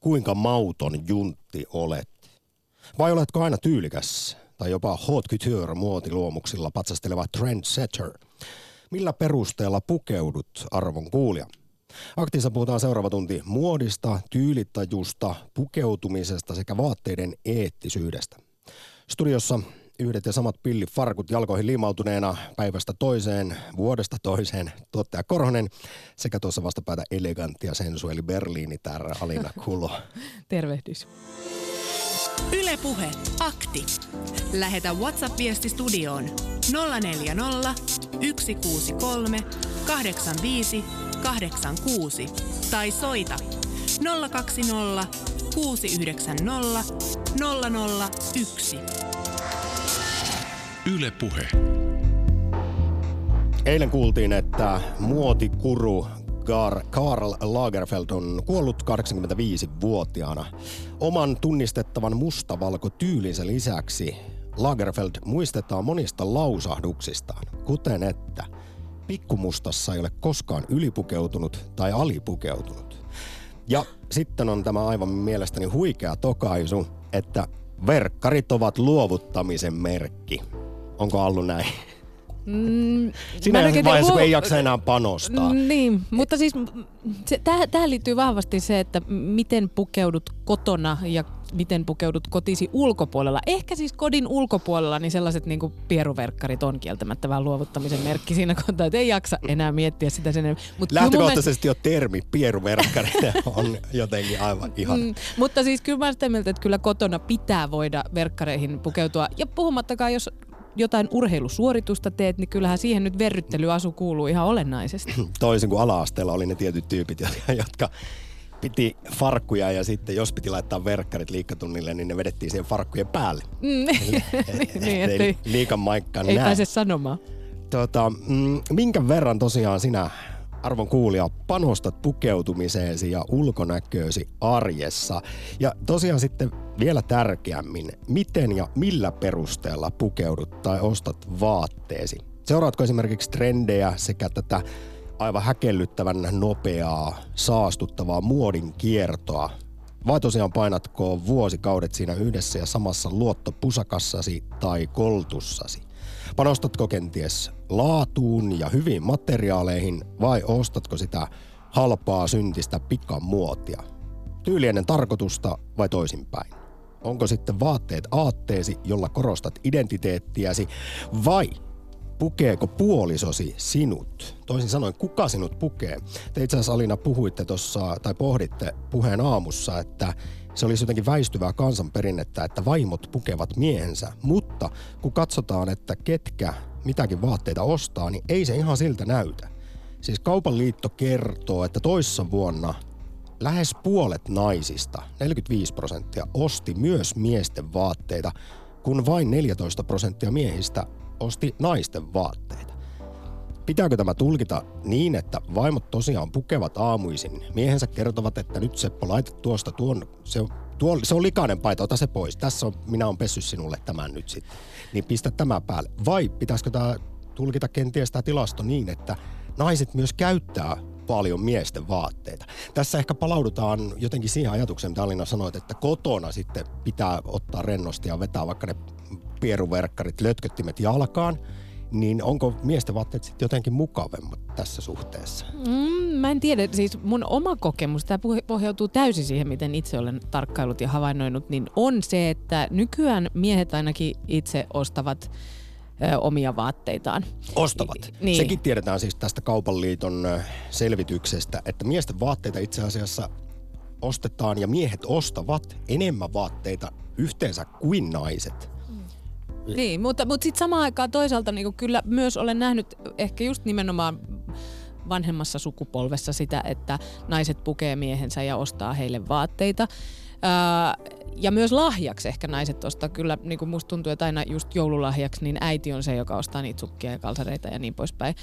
kuinka mauton juntti olet? Vai oletko aina tyylikäs tai jopa hot couture muotiluomuksilla patsasteleva trendsetter? Millä perusteella pukeudut arvon kuulija? Aktiissa puhutaan seuraava tunti muodista, tyylitajusta, pukeutumisesta sekä vaatteiden eettisyydestä. Studiossa yhdet ja samat pillifarkut jalkoihin liimautuneena päivästä toiseen, vuodesta toiseen, tuottaja Korhonen sekä tuossa vastapäätä elegantti ja sensueli Berliini täällä Alina Kulo. Tervehdys. Ylepuhe akti. Lähetä WhatsApp-viesti studioon 040 163 85 86 tai soita 020 690 001. Yle Puhe. Eilen kuultiin, että muotikuru Karl Lagerfeld on kuollut 85-vuotiaana. Oman tunnistettavan mustavalko tyylinsä lisäksi Lagerfeld muistetaan monista lausahduksistaan, kuten että pikkumustassa ei ole koskaan ylipukeutunut tai alipukeutunut. Ja sitten on tämä aivan mielestäni huikea tokaisu, että verkkarit ovat luovuttamisen merkki. Onko ollut näin? Mm, Siinä vaiheessa, kun ei jaksa enää panostaa. Niin, mutta siis se, tähän, tähän liittyy vahvasti se, että miten pukeudut kotona ja miten pukeudut kotisi ulkopuolella. Ehkä siis kodin ulkopuolella, niin sellaiset niin kuin pieruverkkarit on kieltämättä vähän luovuttamisen merkki siinä kohtaa, että ei jaksa enää miettiä sitä sen Mut Lähtökohtaisesti jo termi pieruverkkari on jotenkin aivan ihan. Mm, mutta siis kyllä mä sitä mieltä, että kyllä kotona pitää voida verkkareihin pukeutua. Ja puhumattakaan, jos jotain urheilusuoritusta teet, niin kyllähän siihen nyt verryttelyasu kuuluu ihan olennaisesti. Toisin kuin ala-asteella oli ne tietyt tyypit, jotka piti farkkuja ja sitten jos piti laittaa verkkarit liikkatunnille, niin ne vedettiin siihen farkkujen päälle. Mm. niin, ettei, liikan maikkaan Ei näin. pääse sanomaan. Tota, mm, minkä verran tosiaan sinä arvon kuulija, panostat pukeutumiseesi ja ulkonäköösi arjessa. Ja tosiaan sitten vielä tärkeämmin, miten ja millä perusteella pukeudut tai ostat vaatteesi. Seuraatko esimerkiksi trendejä sekä tätä aivan häkellyttävän nopeaa, saastuttavaa muodin kiertoa? Vai tosiaan painatko vuosikaudet siinä yhdessä ja samassa luottopusakassasi tai koltussasi? Panostatko kenties laatuun ja hyviin materiaaleihin vai ostatko sitä halpaa syntistä pikamuotia? Tyylienen tarkoitusta vai toisinpäin? Onko sitten vaatteet aatteesi, jolla korostat identiteettiäsi vai pukeeko puolisosi sinut? Toisin sanoen, kuka sinut pukee? Te itse asiassa Alina puhuitte tuossa, tai pohditte puheen aamussa, että se olisi jotenkin väistyvää kansanperinnettä, että vaimot pukevat miehensä, mutta kun katsotaan, että ketkä mitäkin vaatteita ostaa, niin ei se ihan siltä näytä. Siis kaupan liitto kertoo, että toissa vuonna lähes puolet naisista, 45 prosenttia, osti myös miesten vaatteita, kun vain 14 prosenttia miehistä osti naisten vaatteita. Pitääkö tämä tulkita niin, että vaimot tosiaan pukevat aamuisin? Miehensä kertovat, että nyt Seppo, laita tuosta tuon, se on, tuo, se on likainen paita, ota se pois. Tässä on, minä olen pessy sinulle tämän nyt sitten. Niin pistä tämä päälle. Vai pitäisikö tämä tulkita kenties tämä tilasto niin, että naiset myös käyttää paljon miesten vaatteita. Tässä ehkä palaudutaan jotenkin siihen ajatukseen, mitä Alina sanoit, että kotona sitten pitää ottaa rennosti ja vetää vaikka ne pieruverkkarit, lötköttimet jalkaan – niin onko miesten vaatteet sitten jotenkin mukavemmat tässä suhteessa? Mm, mä en tiedä. Siis mun oma kokemus, tämä pohjautuu täysin siihen, miten itse olen tarkkailut ja havainnoinut, niin on se, että nykyään miehet ainakin itse ostavat ö, omia vaatteitaan. Ostavat. Niin. Sekin tiedetään siis tästä Kaupan liiton selvityksestä, että miesten vaatteita itse asiassa ostetaan ja miehet ostavat enemmän vaatteita yhteensä kuin naiset. Niin, mutta, mutta sitten samaan aikaan toisaalta niin kyllä myös olen nähnyt ehkä just nimenomaan vanhemmassa sukupolvessa sitä, että naiset pukee miehensä ja ostaa heille vaatteita. Ja myös lahjaksi ehkä naiset ostaa. Kyllä niin kuin musta tuntuu, että aina just joululahjaksi niin äiti on se, joka ostaa niitä sukkia ja kalsareita ja niin poispäin.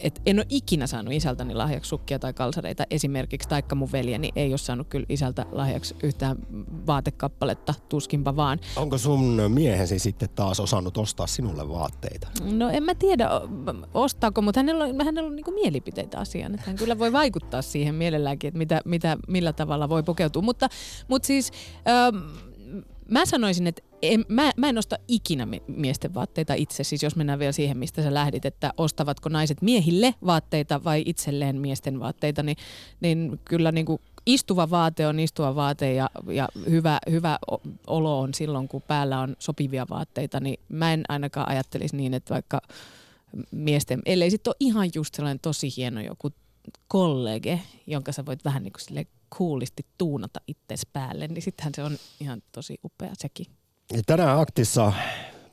Et en ole ikinä saanut isältäni lahjaksi sukkia tai kalsareita esimerkiksi, taikka mun veljeni ei ole saanut kyllä isältä lahjaksi yhtään vaatekappaletta, tuskinpa vaan. Onko sun miehesi sitten taas osannut ostaa sinulle vaatteita? No en mä tiedä ostaako, mutta hänellä on, hänellä on niin mielipiteitä asiaan. Että hän kyllä voi vaikuttaa siihen mielelläänkin, että mitä, mitä, millä tavalla voi pukeutua. Mutta, mutta siis... Ähm, mä sanoisin, että en, mä, mä en osta ikinä miesten vaatteita itse, siis jos mennään vielä siihen, mistä sä lähdit, että ostavatko naiset miehille vaatteita vai itselleen miesten vaatteita, niin, niin kyllä niin kuin istuva vaate on istuva vaate ja, ja hyvä, hyvä olo on silloin, kun päällä on sopivia vaatteita, niin mä en ainakaan ajattelisi niin, että vaikka miesten, ellei sitten ole ihan just sellainen tosi hieno joku kollege, jonka sä voit vähän niin kuin sille coolisti tuunata itses päälle, niin sittenhän se on ihan tosi upea sekin. Ja tänään aktissa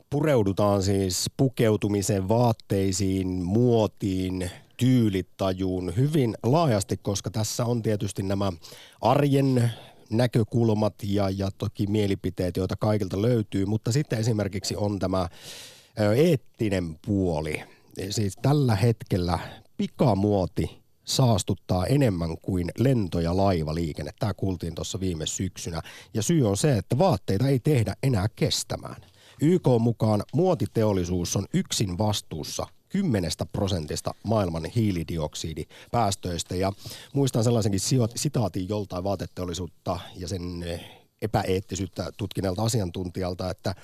pureudutaan siis pukeutumisen vaatteisiin, muotiin, tyylitajuun hyvin laajasti, koska tässä on tietysti nämä arjen näkökulmat ja, ja toki mielipiteet, joita kaikilta löytyy, mutta sitten esimerkiksi on tämä eettinen puoli. Siis tällä hetkellä pikamuoti saastuttaa enemmän kuin lento- ja laivaliikenne. Tämä kuultiin tuossa viime syksynä. Ja syy on se, että vaatteita ei tehdä enää kestämään. YK mukaan muotiteollisuus on yksin vastuussa 10 prosentista maailman hiilidioksidipäästöistä. Ja muistan sellaisenkin sitaatin joltain vaateteollisuutta ja sen epäeettisyyttä tutkineelta asiantuntijalta, että,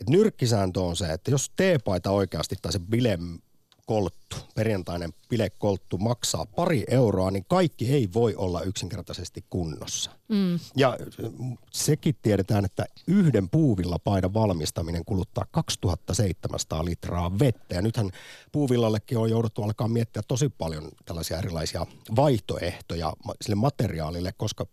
että nyrkkisääntö on se, että jos teepaita oikeasti tai se bile kolttu, perjantainen bilekolttu maksaa pari euroa, niin kaikki ei voi olla yksinkertaisesti kunnossa. Mm. Ja sekin tiedetään, että yhden puuvilla paidan valmistaminen kuluttaa 2700 litraa vettä. Ja nythän puuvillallekin on jouduttu alkaa miettiä tosi paljon tällaisia erilaisia vaihtoehtoja sille materiaalille, koska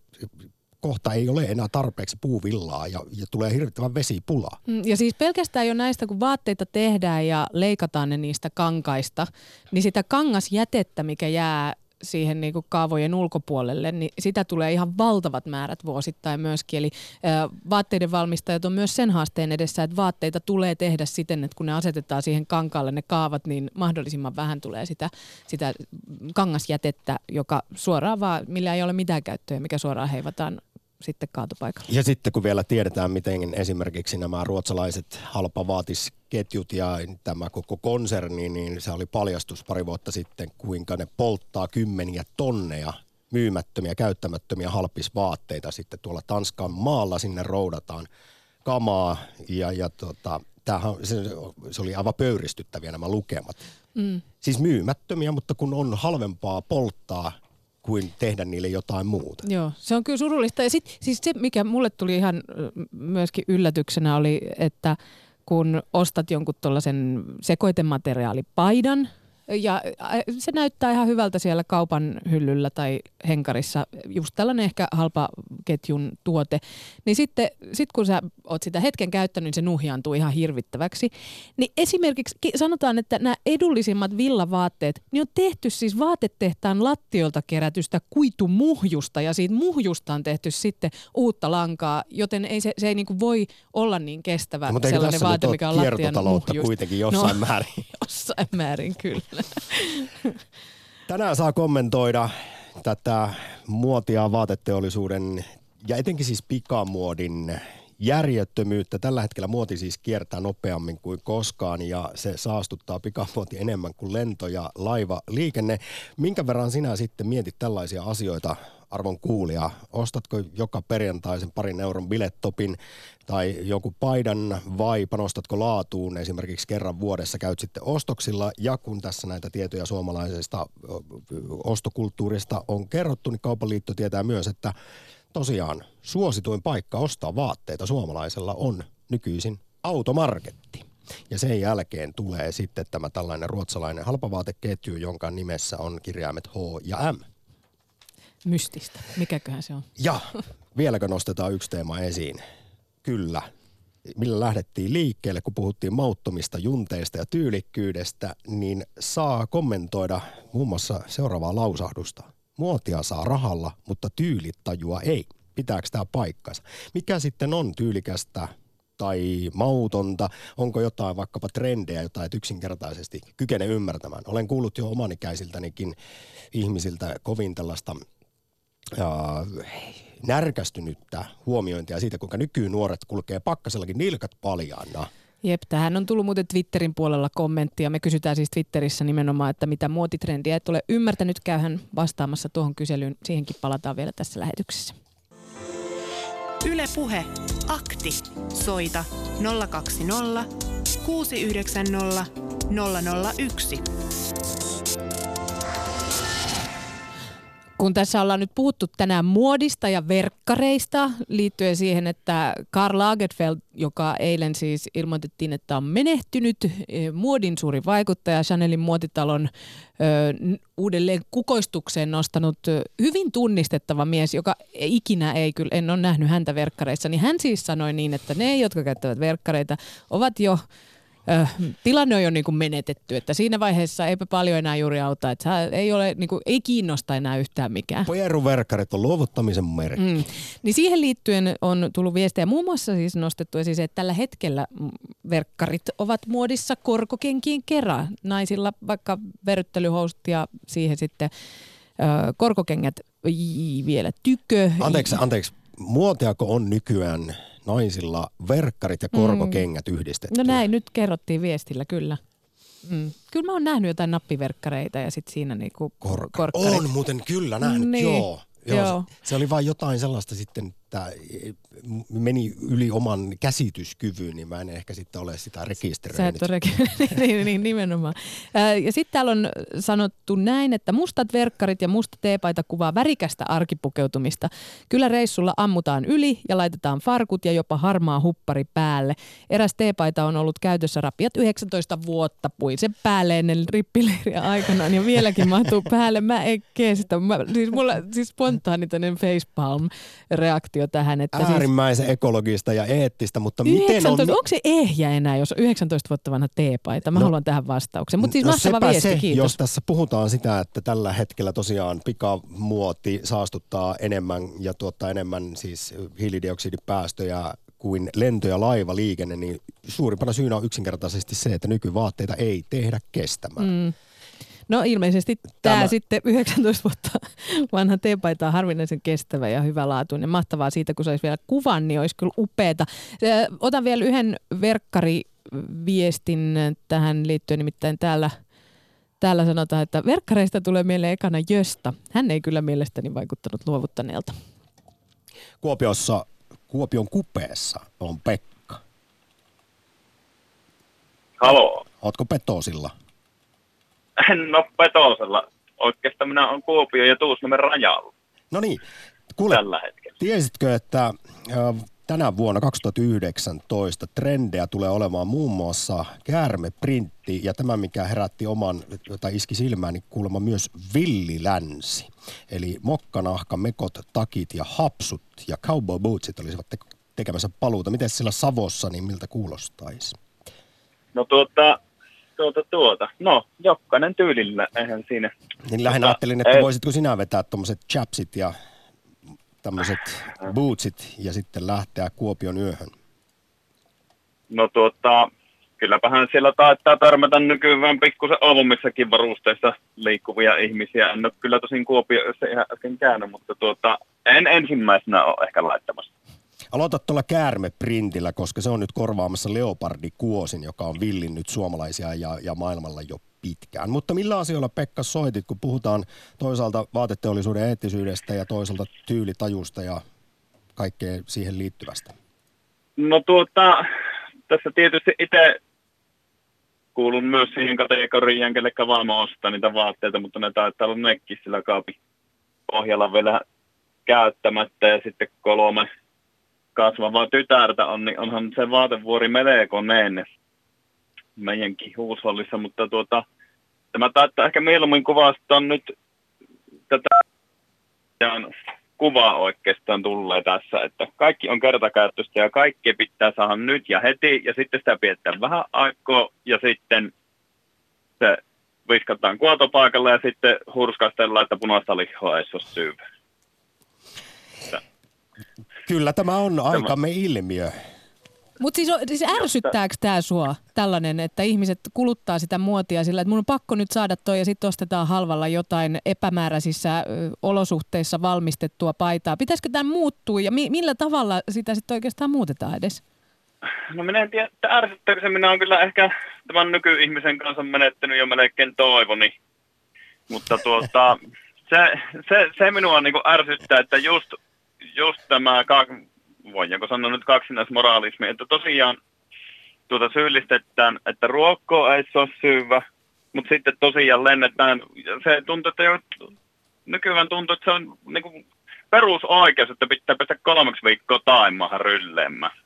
kohta ei ole enää tarpeeksi puuvillaa ja, ja tulee hirvittävän vesipula. Mm, ja siis pelkästään jo näistä, kun vaatteita tehdään ja leikataan ne niistä kankaista, niin sitä kangasjätettä, mikä jää siihen niin kuin kaavojen ulkopuolelle, niin sitä tulee ihan valtavat määrät vuosittain myöskin. Eli vaatteiden valmistajat on myös sen haasteen edessä, että vaatteita tulee tehdä siten, että kun ne asetetaan siihen kankaalle ne kaavat, niin mahdollisimman vähän tulee sitä, sitä kangasjätettä, joka suoraan vaan, millä ei ole mitään käyttöä, mikä suoraan heivataan sitten kaatopaikalle. Ja sitten kun vielä tiedetään, miten esimerkiksi nämä ruotsalaiset halpavaatisketjut ja tämä koko konserni, niin se oli paljastus pari vuotta sitten, kuinka ne polttaa kymmeniä tonneja myymättömiä, käyttämättömiä halpisvaatteita sitten tuolla Tanskan maalla sinne roudataan kamaa ja, ja tota, tämähän, se, se oli aivan pöyristyttäviä nämä lukemat. Mm. Siis myymättömiä, mutta kun on halvempaa polttaa kuin tehdä niille jotain muuta. Joo, se on kyllä surullista. Ja sit, siis se, mikä mulle tuli ihan myöskin yllätyksenä oli, että kun ostat jonkun tuollaisen sekoitemateriaalipaidan – ja se näyttää ihan hyvältä siellä kaupan hyllyllä tai henkarissa, just tällainen ehkä halpa ketjun tuote. Niin sitten sit kun sä oot sitä hetken käyttänyt, niin se nuhjaantuu ihan hirvittäväksi. Niin esimerkiksi sanotaan, että nämä edullisimmat villavaatteet, niin on tehty siis vaatetehtaan lattiolta kerätystä kuitumuhjusta ja siitä muhjusta on tehty sitten uutta lankaa, joten ei se, se ei niinku voi olla niin kestävä no, sellainen vaate, mikä on lattian muhjusta. kuitenkin jossain no, määrin. Jossain määrin kyllä. Tänään saa kommentoida tätä muotia vaateteollisuuden ja etenkin siis pikamuodin järjettömyyttä. Tällä hetkellä muoti siis kiertää nopeammin kuin koskaan ja se saastuttaa pikamuoti enemmän kuin lento- ja laiva-liikenne. Minkä verran sinä sitten mietit tällaisia asioita arvon kuulija, ostatko joka perjantaisen parin euron bilettopin tai joku paidan vai panostatko laatuun esimerkiksi kerran vuodessa käyt sitten ostoksilla ja kun tässä näitä tietoja suomalaisesta ostokulttuurista on kerrottu, niin Kaupaliitto tietää myös, että tosiaan suosituin paikka ostaa vaatteita suomalaisella on nykyisin automarketti. Ja sen jälkeen tulee sitten tämä tällainen ruotsalainen halpavaateketju, jonka nimessä on kirjaimet H ja M mystistä. Mikäköhän se on? Ja vieläkö nostetaan yksi teema esiin? Kyllä. Millä lähdettiin liikkeelle, kun puhuttiin mauttomista junteista ja tyylikkyydestä, niin saa kommentoida muun muassa seuraavaa lausahdusta. Muotia saa rahalla, mutta tyylitajua ei. pitääkö tämä paikkansa. Mikä sitten on tyylikästä tai mautonta? Onko jotain vaikkapa trendejä, jota et yksinkertaisesti kykene ymmärtämään? Olen kuullut jo omanikäisiltänikin ihmisiltä kovin tällaista närkästynyttä huomiointia siitä, kuinka nykynuoret kulkee pakkasellakin nilkat paljaana. Jep, tähän on tullut muuten Twitterin puolella kommenttia. Me kysytään siis Twitterissä nimenomaan, että mitä muotitrendiä et ole ymmärtänyt. Käyhän vastaamassa tuohon kyselyyn. Siihenkin palataan vielä tässä lähetyksessä. Yle Puhe. Akti. Soita 020 690 001. Kun tässä ollaan nyt puhuttu tänään muodista ja verkkareista liittyen siihen, että Karl Lagerfeld, joka eilen siis ilmoitettiin, että on menehtynyt, eh, muodin suuri vaikuttaja, Chanelin muotitalon ö, uudelleen kukoistukseen nostanut hyvin tunnistettava mies, joka ikinä ei kyllä, en ole nähnyt häntä verkkareissa, niin hän siis sanoi niin, että ne, jotka käyttävät verkkareita, ovat jo äh, tilanne on jo niin kuin menetetty, että siinä vaiheessa eipä paljon enää juuri auta, että ei, ole, niin kuin, ei kiinnosta enää yhtään mikään. Pojeruverkkarit on luovuttamisen merkki. Mm. Niin siihen liittyen on tullut viestejä muun muassa siis nostettu esiin että tällä hetkellä verkkarit ovat muodissa korkokenkien kerran. Naisilla vaikka verryttelyhousut ja siihen sitten ö, korkokengät vielä tykö. Anteeksi, anteeksi. Muotiako on nykyään naisilla verkkarit ja korkokengät mm. yhdistetty. No näin, nyt kerrottiin viestillä kyllä. Mm. Kyllä mä oon nähnyt jotain nappiverkkareita ja sitten siinä niinku Korka- korkkarit. On muuten kyllä nähnyt, niin. joo. Joo, joo. Se, se oli vain jotain sellaista sitten, että meni yli oman käsityskyvyn, niin mä en ehkä sitten ole sitä rekisteröinyt. Sä et ole niin, niin, nimenomaan. Ja sitten täällä on sanottu näin, että mustat verkkarit ja musta teepaita kuvaa värikästä arkipukeutumista. Kyllä reissulla ammutaan yli ja laitetaan farkut ja jopa harmaa huppari päälle. Eräs teepaita on ollut käytössä rapiat 19 vuotta, puin sen päälle ennen rippileiriä aikanaan ja vieläkin mahtuu päälle. Mä en kestä. Mä, siis mulla siis spontaani facepalm-reaktio tähän. Että siis äärimmäisen ekologista ja eettistä, mutta 19, miten on... Onko se ehjä enää, jos on 19 vuotta vanha teepaita? Mä no, haluan tähän vastauksen. Mutta siis no mahtava viesti, se, kiitos. Jos tässä puhutaan sitä, että tällä hetkellä tosiaan pikamuoti saastuttaa enemmän ja tuottaa enemmän siis hiilidioksidipäästöjä kuin lento- ja laivaliikenne, niin suurimpana syynä on yksinkertaisesti se, että nykyvaatteita ei tehdä kestämään. Mm. No ilmeisesti tämä, tämä sitten 19 vuotta vanha teepaita on harvinaisen kestävä ja hyvälaatuinen. Mahtavaa siitä, kun saisi vielä kuvan, niin olisi kyllä upeeta. Otan vielä yhden verkkariviestin tähän liittyen, nimittäin täällä Täällä sanotaan, että verkkareista tulee mieleen ekana Jöstä. Hän ei kyllä mielestäni vaikuttanut luovuttaneelta. Kuopiossa, Kuopion kupeessa on Pekka. Halo. Ootko petosilla? En ole Petosella. Oikeastaan minä olen Kuopio ja Tuusniemen rajalla. No niin. Kuule, Tällä hetkellä. tiesitkö, että tänä vuonna 2019 trendejä tulee olemaan muun muassa käärmeprintti ja tämä, mikä herätti oman, tai iski silmään, niin kuulemma myös villilänsi. Eli mokkanahka, mekot, takit ja hapsut ja cowboy bootsit olisivat te- tekemässä paluuta. Miten sillä Savossa, niin miltä kuulostaisi? No tuota, tuota, tuota. No, jokainen tyylillä, eihän siinä. Niin lähinnä ajattelin, että ei. voisitko sinä vetää tuommoiset chapsit ja tämmöiset bootsit ja sitten lähteä Kuopion yöhön? No tuota, kylläpähän siellä taitaa törmätä nykyään pikkusen avomissakin varusteissa liikkuvia ihmisiä. En ole kyllä tosin Kuopiossa ihan äsken käynyt, mutta tuota, en ensimmäisenä ole ehkä laittamassa. Aloita tuolla käärmeprintillä, koska se on nyt korvaamassa Leopardi Kuosin, joka on villinnyt suomalaisia ja, ja maailmalla jo pitkään. Mutta millä asioilla Pekka soitit, kun puhutaan toisaalta vaateteollisuuden eettisyydestä ja toisaalta tyylitajusta ja kaikkea siihen liittyvästä? No tuota, tässä tietysti itse kuulun myös siihen kategoriaan, kelle vaimo ostaa niitä vaatteita, mutta ne taitaa olla nekin sillä kaapin pohjalla vielä käyttämättä ja sitten kolme kasvavaa tytärtä on, niin onhan se vaatevuori melekoneen meidänkin huushollissa, mutta tuota, tämä taittaa ehkä mieluummin kuvastaa nyt tätä kuvaa oikeastaan tulee tässä, että kaikki on kertakäyttöistä ja kaikki pitää saada nyt ja heti ja sitten sitä pidetään vähän aikaa ja sitten se viskataan kuotopaikalle ja sitten hurskastellaan, että punaista lihoa ei ole syvä. Kyllä tämä on aikamme ilmiö. Mutta siis, siis ärsyttääkö tämä sua tällainen, että ihmiset kuluttaa sitä muotia sillä, että mun on pakko nyt saada toi ja sitten ostetaan halvalla jotain epämääräisissä olosuhteissa valmistettua paitaa. Pitäisikö tämä muuttua ja mi- millä tavalla sitä sitten oikeastaan muutetaan edes? No minä en tiedä, että ärsyttääkö se. Minä olen kyllä ehkä tämän nykyihmisen kanssa menettänyt jo melkein toivoni. Mutta tuota, se, se, se minua niin ärsyttää, että just, just tämä, voidaanko sanoa nyt kaksinaismoraalismi, että tosiaan tuota syyllistetään, että ruokko ei ole syvä, mutta sitten tosiaan lennetään. Se tuntuu, että jo, nykyään tuntuu, että se on niin perusoikeus, että pitää päästä kolmeksi viikkoa taimaahan rylleemmään.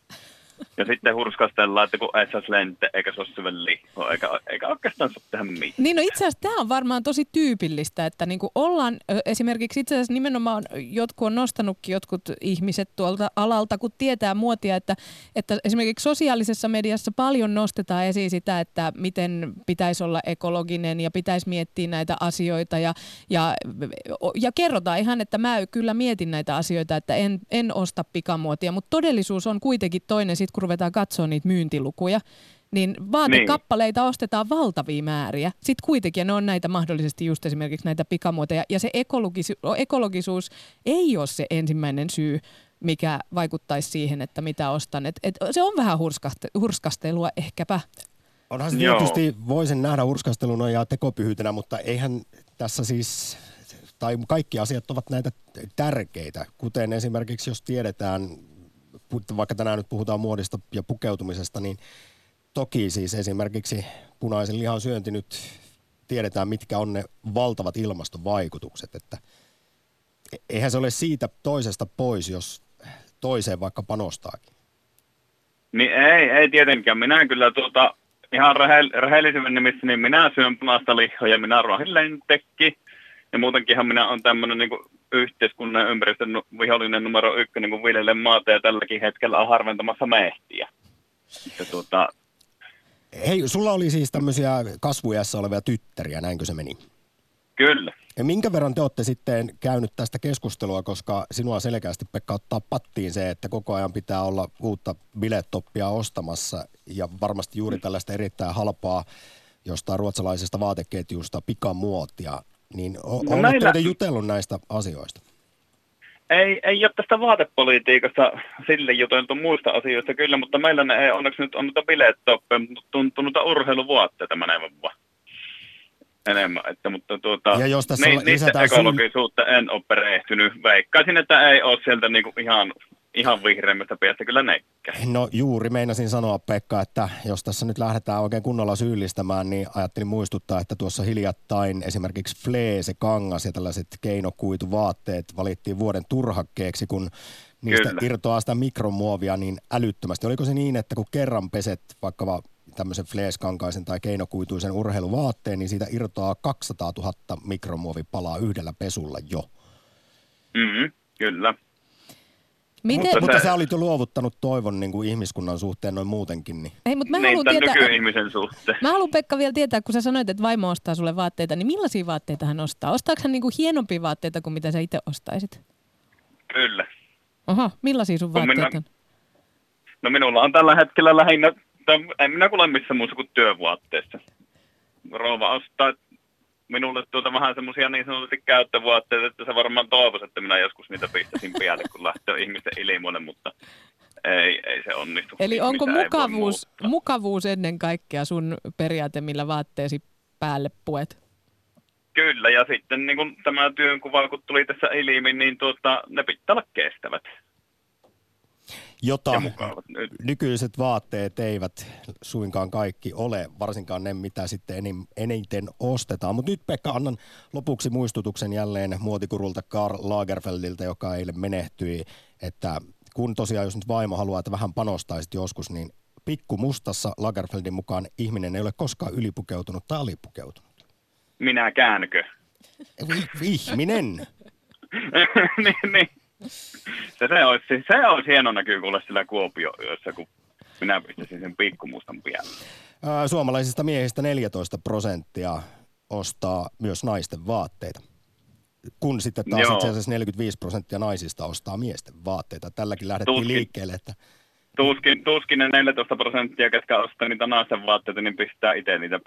Ja sitten hurskastellaan, että kun saisi lente, eikä se ole syvän liho, eikä, eikä oikeastaan saa tehdä mitään. Niin no itse asiassa tämä on varmaan tosi tyypillistä, että niinku ollaan esimerkiksi itse asiassa nimenomaan jotkut on nostanutkin jotkut ihmiset tuolta alalta, kun tietää muotia, että, että esimerkiksi sosiaalisessa mediassa paljon nostetaan esiin sitä, että miten pitäisi olla ekologinen ja pitäisi miettiä näitä asioita ja, ja, ja kerrotaan ihan, että mä kyllä mietin näitä asioita, että en, en osta pikamuotia, mutta todellisuus on kuitenkin toinen sitten kun ruvetaan katsoa niitä myyntilukuja, niin vaatekappaleita niin. ostetaan valtavia määriä. Sitten kuitenkin ne on näitä mahdollisesti just esimerkiksi näitä pikamuoteja. Ja se ekologisu- ekologisuus ei ole se ensimmäinen syy, mikä vaikuttaisi siihen, että mitä ostan. Et, et se on vähän hurskaste- hurskastelua ehkäpä. Onhan se tietysti, voisin nähdä hurskasteluna ja tekopyhyytenä, mutta eihän tässä siis, tai kaikki asiat ovat näitä tärkeitä, kuten esimerkiksi jos tiedetään vaikka tänään nyt puhutaan muodista ja pukeutumisesta, niin toki siis esimerkiksi punaisen lihan syönti nyt tiedetään, mitkä on ne valtavat ilmastovaikutukset, että eihän se ole siitä toisesta pois, jos toiseen vaikka panostaakin. Niin ei, ei tietenkään. Minä kyllä tuota, ihan rehellisyyden nimissä, niin minä syön punaista lihaa ja minä ruohin lentekki. Ja muutenkinhan minä olen tämmöinen niin yhteiskunnan ympäristön vihollinen numero ykkönen, kun viljelen maata ja tälläkin hetkellä on harventamassa mehtiä. Ja tuota... Hei, sulla oli siis tämmöisiä kasvujassa olevia tyttäriä, näinkö se meni? Kyllä. Ja minkä verran te olette sitten käynyt tästä keskustelua, koska sinua selkeästi Pekka ottaa pattiin se, että koko ajan pitää olla uutta bilettoppia ostamassa ja varmasti juuri tällaista erittäin halpaa jostain ruotsalaisesta vaateketjusta pikamuotia. Niin o- no meillä... te jutellut näistä asioista? Ei, ei ole tästä vaatepolitiikasta sille juteltu muista asioista kyllä, mutta meillä ne ei onneksi nyt on noita bilettoppeja, mutta tuntuu noita urheiluvuotteita menevän vaan enemmän. Että, mutta tuota, ja jos tässä ni, niistä ekologisuutta syl... en ole perehtynyt. Veikkaisin, että ei ole sieltä niinku ihan ihan vihreämmästä päästä kyllä nekkä. No juuri meinasin sanoa Pekka, että jos tässä nyt lähdetään oikein kunnolla syyllistämään, niin ajattelin muistuttaa, että tuossa hiljattain esimerkiksi Fleese, kangas ja tällaiset keinokuituvaatteet valittiin vuoden turhakkeeksi, kun niistä Kyllä. irtoaa sitä mikromuovia niin älyttömästi. Oliko se niin, että kun kerran peset vaikka tämmöisen fleeskankaisen tai keinokuituisen urheiluvaatteen, niin siitä irtoaa 200 000 mikromuovipalaa yhdellä pesulla jo. Mm-hmm, kyllä. Miten? Mutta, mutta sä olit jo luovuttanut toivon niin kuin ihmiskunnan suhteen noin muutenkin. Niin. Ei, mutta mä niin, haluan tietää, nykyihmisen suhteen. Mä haluan Pekka vielä tietää, kun sä sanoit, että vaimo ostaa sulle vaatteita, niin millaisia vaatteita hän ostaa? Ostaako hän niin kuin hienompia vaatteita kuin mitä sä itse ostaisit? Kyllä. Oho, millaisia sun vaatteet minä, on? No minulla on tällä hetkellä lähinnä, en minä kuule missä muussa kuin työvaatteessa. Rouva ostaa minulle tuota vähän semmoisia niin sanotusti käyttövuotteita, että se varmaan toivoisi, että minä joskus niitä pistäisin pialle, kun lähtee ihmisten ilmoille, mutta ei, ei se onnistu. Eli onko mukavuus, mukavuus ennen kaikkea sun periaate, millä vaatteesi päälle puet? Kyllä, ja sitten niin kun tämä työnkuva, kun tuli tässä ilmi, niin tuota, ne pitää olla kestävät jota nykyiset vaatteet eivät suinkaan kaikki ole, varsinkaan ne, mitä sitten eniten ostetaan. Mutta nyt Pekka, annan lopuksi muistutuksen jälleen muotikurulta Karl Lagerfeldiltä, joka eilen menehtyi, että kun tosiaan jos nyt vaimo haluaa, että vähän panostaisit joskus, niin pikku mustassa Lagerfeldin mukaan ihminen ei ole koskaan ylipukeutunut tai alipukeutunut. Minä käänkö? Ihminen. niin, niin se, se, olisi, se olisi hieno näkyy kuule sillä Kuopio-yössä, kun minä pistäisin sen pikkumustan pian. Suomalaisista miehistä 14 prosenttia ostaa myös naisten vaatteita. kun sitten taas Joo. itse asiassa 45 prosenttia naisista ostaa miesten vaatteita. Tälläkin lähdettiin Tuskin. liikkeelle, että Tuskin, tuskin ne 14 prosenttia, ketkä ostaa niitä naisten vaatteita, niin pistää itse niitä.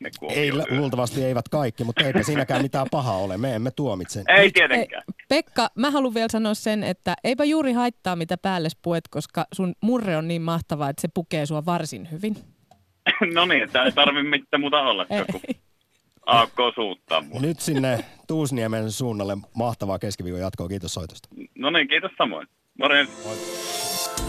Ne ei, luultavasti eivät kaikki, mutta eipä siinäkään mitään pahaa ole. Me emme tuomitse. Ei Ei, tietenkään. Pekka, mä haluan vielä sanoa sen, että eipä juuri haittaa mitä päälle puet, koska sun murre on niin mahtava, että se pukee sua varsin hyvin. no niin, että ei tarvi mitään muuta olla, Aakko suuttaa mua. Nyt sinne Tuusniemen suunnalle mahtavaa keskiviikon jatkoa. Kiitos soitosta. No niin, kiitos samoin. Morjens. Yle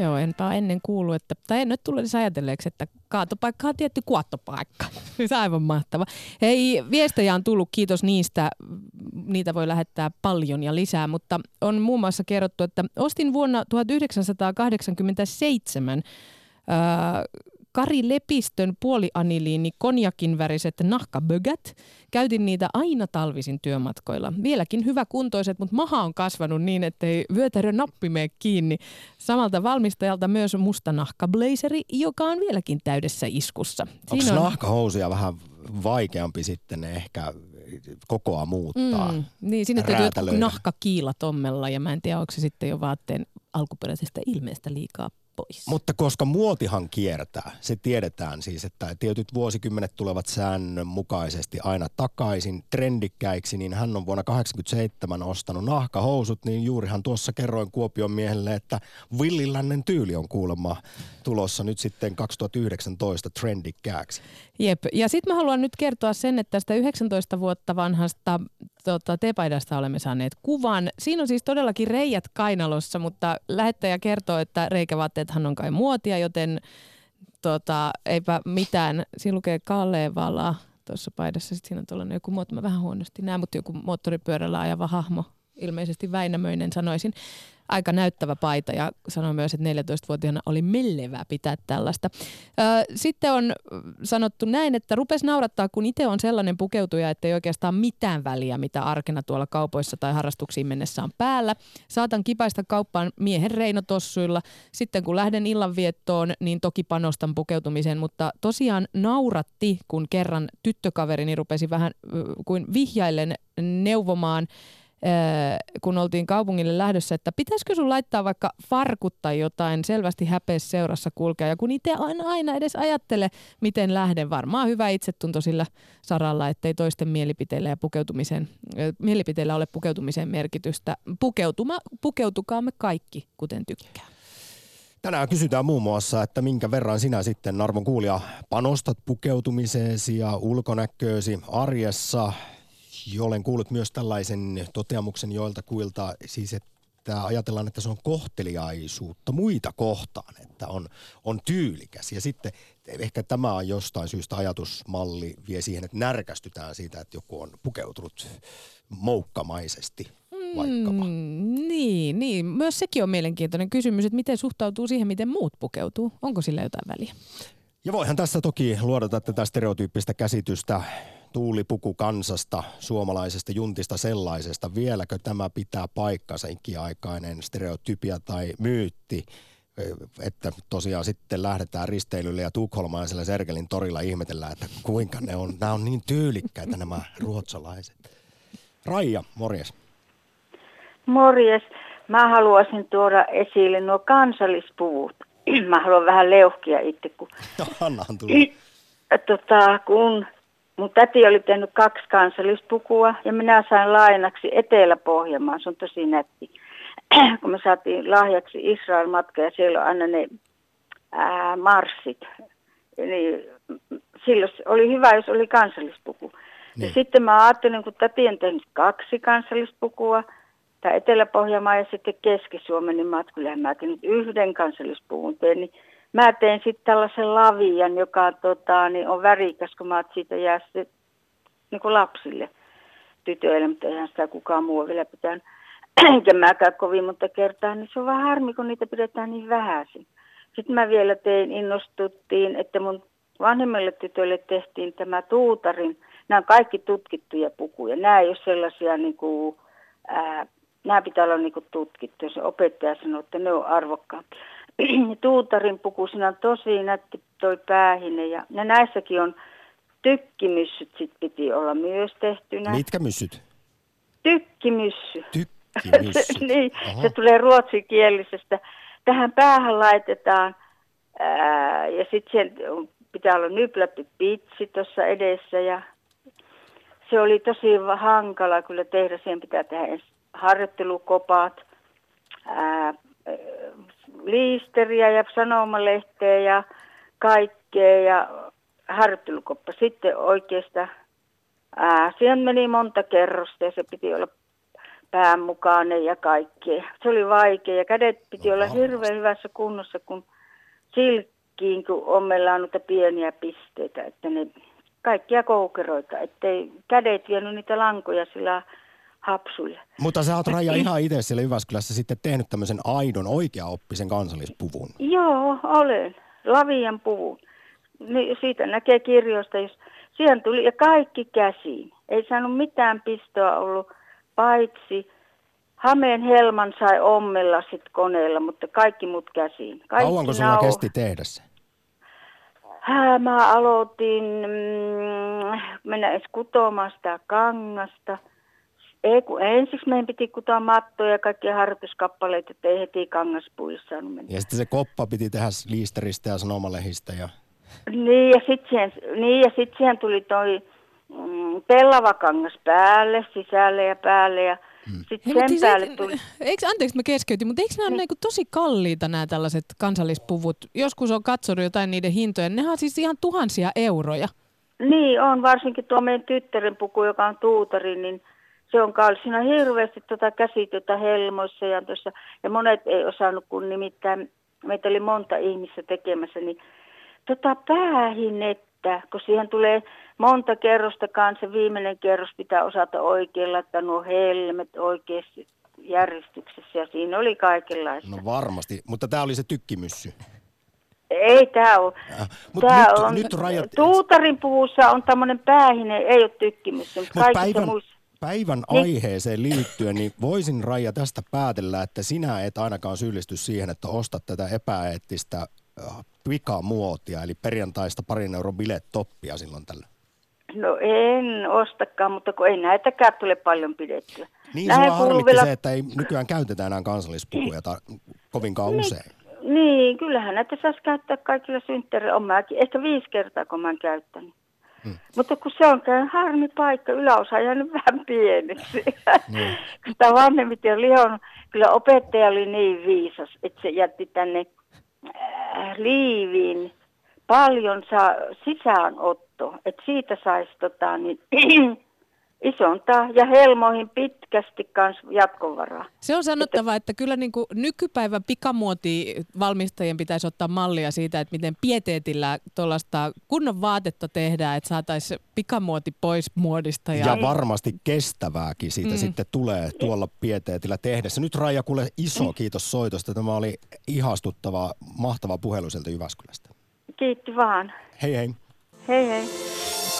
Joo, enpä ennen kuullut, että, tai en nyt tullut edes ajatelleeksi, että kaatopaikka on tietty kuottopaikka. On aivan mahtava. Hei, viestejä on tullut, kiitos niistä. Niitä voi lähettää paljon ja lisää, mutta on muun muassa kerrottu, että ostin vuonna 1987 ää, Kari Lepistön puolianiliini konjakin väriset nahkabögät. Käytin niitä aina talvisin työmatkoilla. Vieläkin hyvä kuntoiset, mutta maha on kasvanut niin, ettei vyötärön nappi mene kiinni. Samalta valmistajalta myös musta nahkablazeri, joka on vieläkin täydessä iskussa. Onko on, nahkahousuja vähän vaikeampi sitten ehkä kokoa muuttaa? mm, niin, sinne täytyy jotkut räätälöidä? nahkakiila tommella ja mä en tiedä, onko se sitten jo vaatteen alkuperäisestä ilmeestä liikaa pois. Mutta koska muotihan kiertää, se tiedetään siis, että tietyt vuosikymmenet tulevat säännönmukaisesti aina takaisin trendikkäiksi, niin hän on vuonna 1987 ostanut nahkahousut, niin juurihan tuossa kerroin Kuopion miehelle, että villilännen tyyli on kuulemma tulossa nyt sitten 2019 trendikkääksi. Jep, ja sitten mä haluan nyt kertoa sen, että tästä 19 vuotta vanhasta tota, teepaidasta olemme saaneet kuvan. Siinä on siis todellakin reijät kainalossa, mutta lähettäjä kertoo, että reikävaatteethan on kai muotia, joten tota, eipä mitään. Siinä lukee Kalevala tuossa paidassa. Sitten siinä on tuollainen joku mä vähän huonosti näen, mutta joku moottoripyörällä ajava hahmo, ilmeisesti Väinämöinen sanoisin. Aika näyttävä paita ja sanoi myös, että 14-vuotiaana oli mellevää pitää tällaista. Sitten on sanottu näin, että rupes naurattaa, kun itse on sellainen pukeutuja, että ei oikeastaan mitään väliä, mitä arkena tuolla kaupoissa tai harrastuksiin mennessä on päällä. Saatan kipaista kauppaan miehen reinotossuilla. Sitten kun lähden illanviettoon, niin toki panostan pukeutumiseen, mutta tosiaan nauratti, kun kerran tyttökaverini rupesi vähän kuin vihjaillen neuvomaan kun oltiin kaupungille lähdössä, että pitäisikö sun laittaa vaikka farkut tai jotain selvästi häpeässä seurassa kulkea. Ja kun itse en aina edes ajattele, miten lähden, varmaan hyvä itsetunto sillä saralla, ettei toisten mielipiteillä ja pukeutumisen, mielipiteillä ole pukeutumisen merkitystä. Pukeutuma, pukeutukaamme kaikki, kuten tykkää. Tänään kysytään muun muassa, että minkä verran sinä sitten, arvon kuulija, panostat pukeutumiseesi ja ulkonäköösi arjessa. Olen kuullut myös tällaisen toteamuksen joilta kuilta, siis että ajatellaan, että se on kohteliaisuutta muita kohtaan, että on, on tyylikäs. Ja sitten ehkä tämä on jostain syystä ajatusmalli vie siihen, että närkästytään siitä, että joku on pukeutunut moukkamaisesti vaikkapa. Mm, niin, niin, myös sekin on mielenkiintoinen kysymys, että miten suhtautuu siihen, miten muut pukeutuu. Onko sillä jotain väliä? Ja voihan tässä toki luodata tätä stereotyyppistä käsitystä tuulipuku kansasta, suomalaisesta juntista sellaisesta. Vieläkö tämä pitää paikkansa ikiaikainen stereotypia tai myytti, että tosiaan sitten lähdetään risteilylle ja Tukholmaisella Sergelin torilla ihmetellään, että kuinka ne on, nämä on niin tyylikkäitä nämä ruotsalaiset. Raija, morjes. Morjes. Mä haluaisin tuoda esille nuo kansallispuvut. Mä haluan vähän leuhkia itse, kun, No, Annahan tulla. tota, kun mun täti oli tehnyt kaksi kansallispukua ja minä sain lainaksi Etelä-Pohjanmaan. Se on tosi nätti. kun me saatiin lahjaksi Israel-matka ja siellä on aina ne ää, marssit. Eli silloin oli hyvä, jos oli kansallispuku. Niin. Niin. Ja sitten mä ajattelin, kun täti on tehnyt kaksi kansallispukua, tämä Etelä-Pohjanmaa ja sitten Keski-Suomen, niin mä ajattelin, että mäkin nyt yhden kansallispuvun teen, niin mä teen sitten tällaisen lavian, joka tota, niin on värikäs, kun mä että siitä jää sitten niin lapsille tytöille, mutta eihän sitä kukaan muu vielä pitänyt. Enkä mäkään kovin monta kertaa, niin se on vähän harmi, kun niitä pidetään niin vähäisin. Sitten mä vielä tein, innostuttiin, että mun vanhemmille tytöille tehtiin tämä tuutarin, nämä on kaikki tutkittuja pukuja. Nämä ei ole sellaisia, niin kuin, ää, nämä pitää olla niin kuin tutkittu. Se opettaja sanoi, että ne on arvokkaampia. tuutarin puku, siinä on tosi nätti toi päähine ja, ja näissäkin on tykkimyssyt sit piti olla myös tehtynä. Mitkä myssyt? Tykkimyssy. Tykkimyssyt. niin, Aha. se tulee ruotsikielisestä. Tähän päähän laitetaan ää, ja sitten pitää olla nyplätty pitsi tuossa edessä ja se oli tosi hankala kyllä tehdä. Siihen pitää tehdä ensin harjoittelukopat, ää, liisteriä ja sanomalehteä ja kaikkea ja harjoittelukoppa. Sitten oikeasta, ää, siihen meni monta kerrosta ja se piti olla pään mukainen ja kaikkea. Se oli vaikea ja kädet piti olla hirveän hyvässä kunnossa, kun silkkiin, kun ommellaan noita pieniä pisteitä, että ne kaikkia koukeroita, ettei kädet vienyt niitä lankoja sillä hapsulla. Mutta sä oot Raija ihan itse siellä Jyväskylässä sitten tehnyt tämmöisen aidon oikeaoppisen kansallispuvun. Joo, olen. Lavian puvun. Niin siitä näkee kirjoista, jos siihen tuli, ja kaikki käsiin. Ei saanut mitään pistoa ollut, paitsi Hameen Helman sai ommella sit koneella, mutta kaikki mut käsiin. Kaikki Kauanko sulla nau- kesti tehdä se? Hää, mä aloitin mm, mennä edes kutomaan sitä kangasta. Ei, kun ensiksi meidän piti kutoa mattoja ja kaikkia harjoituskappaleita, että ei heti mennä. Ja sitten se koppa piti tehdä liisteristä ja sanomalehistä. Ja... Niin ja sitten siihen, niin ja sit siihen tuli toi mm, pellava kangas päälle, sisälle ja päälle ja mm. sitten Hei, sen mutta päälle siis tuli... eikö, anteeksi mä keskeytin, mutta eikö nämä niin. niinku tosi kalliita nämä tällaiset kansallispuvut? Joskus on katsonut jotain niiden hintoja. Ne on siis ihan tuhansia euroja. Niin on, varsinkin tuo meidän tyttären puku, joka on tuutari, niin se on kallis. Siinä on hirveästi tuota käsityötä helmoissa ja tuossa, ja monet ei osannut, kun nimittäin meitä oli monta ihmistä tekemässä, niin tota päähinettä, kun siihen tulee monta kerrosta kanssa, viimeinen kerros pitää osata oikein laittaa nuo helmet oikeasti järjestyksessä ja siinä oli kaikenlaista. No varmasti, mutta tämä oli se tykkimyssy. Ei tämä ole. Äh, mutta Tää nyt, on, nyt rajat... Tuutarin puvussa on tämmöinen päähine, ei ole tykkimys. Mutta Mut päivän, muissa. Päivän Niin. aiheeseen liittyen, niin voisin Raija tästä päätellä, että sinä et ainakaan syyllisty siihen, että ostat tätä epäeettistä äh, pikamuotia, eli perjantaista parin euron bilettoppia silloin tällä. No en ostakaan, mutta kun ei näitäkään tule paljon pidettyä. Niin sua kuuluu harmitti vielä- se, että ei nykyään käytetä enää kansallispukuja ta- kovinkaan usein. Niin, kyllähän näitä saisi käyttää kaikilla synttäreillä. On mäkin, ehkä viisi kertaa, kun mä oon käyttänyt. Hmm. Mutta kun se on käy harmi paikka, yläosa on jäänyt vähän pieneksi. Kun sitä vanhemmit on lihonnut, kyllä opettaja oli niin viisas, että se jätti tänne äh, liiviin paljon saa sisäänotto, että siitä saisi tota, niin, isontaa ja helmoihin pitkästi kans jatkovaraa. Se on sanottava, että kyllä niin kuin nykypäivän pikamuoti valmistajien pitäisi ottaa mallia siitä, että miten pieteetillä tuollaista kunnon vaatetta tehdään, että saataisiin pikamuoti pois muodista. Ja, Ja varmasti kestävääkin siitä Mm. mm. sitten tulee tuolla pieteetillä tehdessä. Nyt Raija, kuule iso kiitos soitosta. Tämä oli ihastuttava, mahtava puhelu sieltä Jyväskylästä. Kiitti vaan. Hei hei. Hei hei.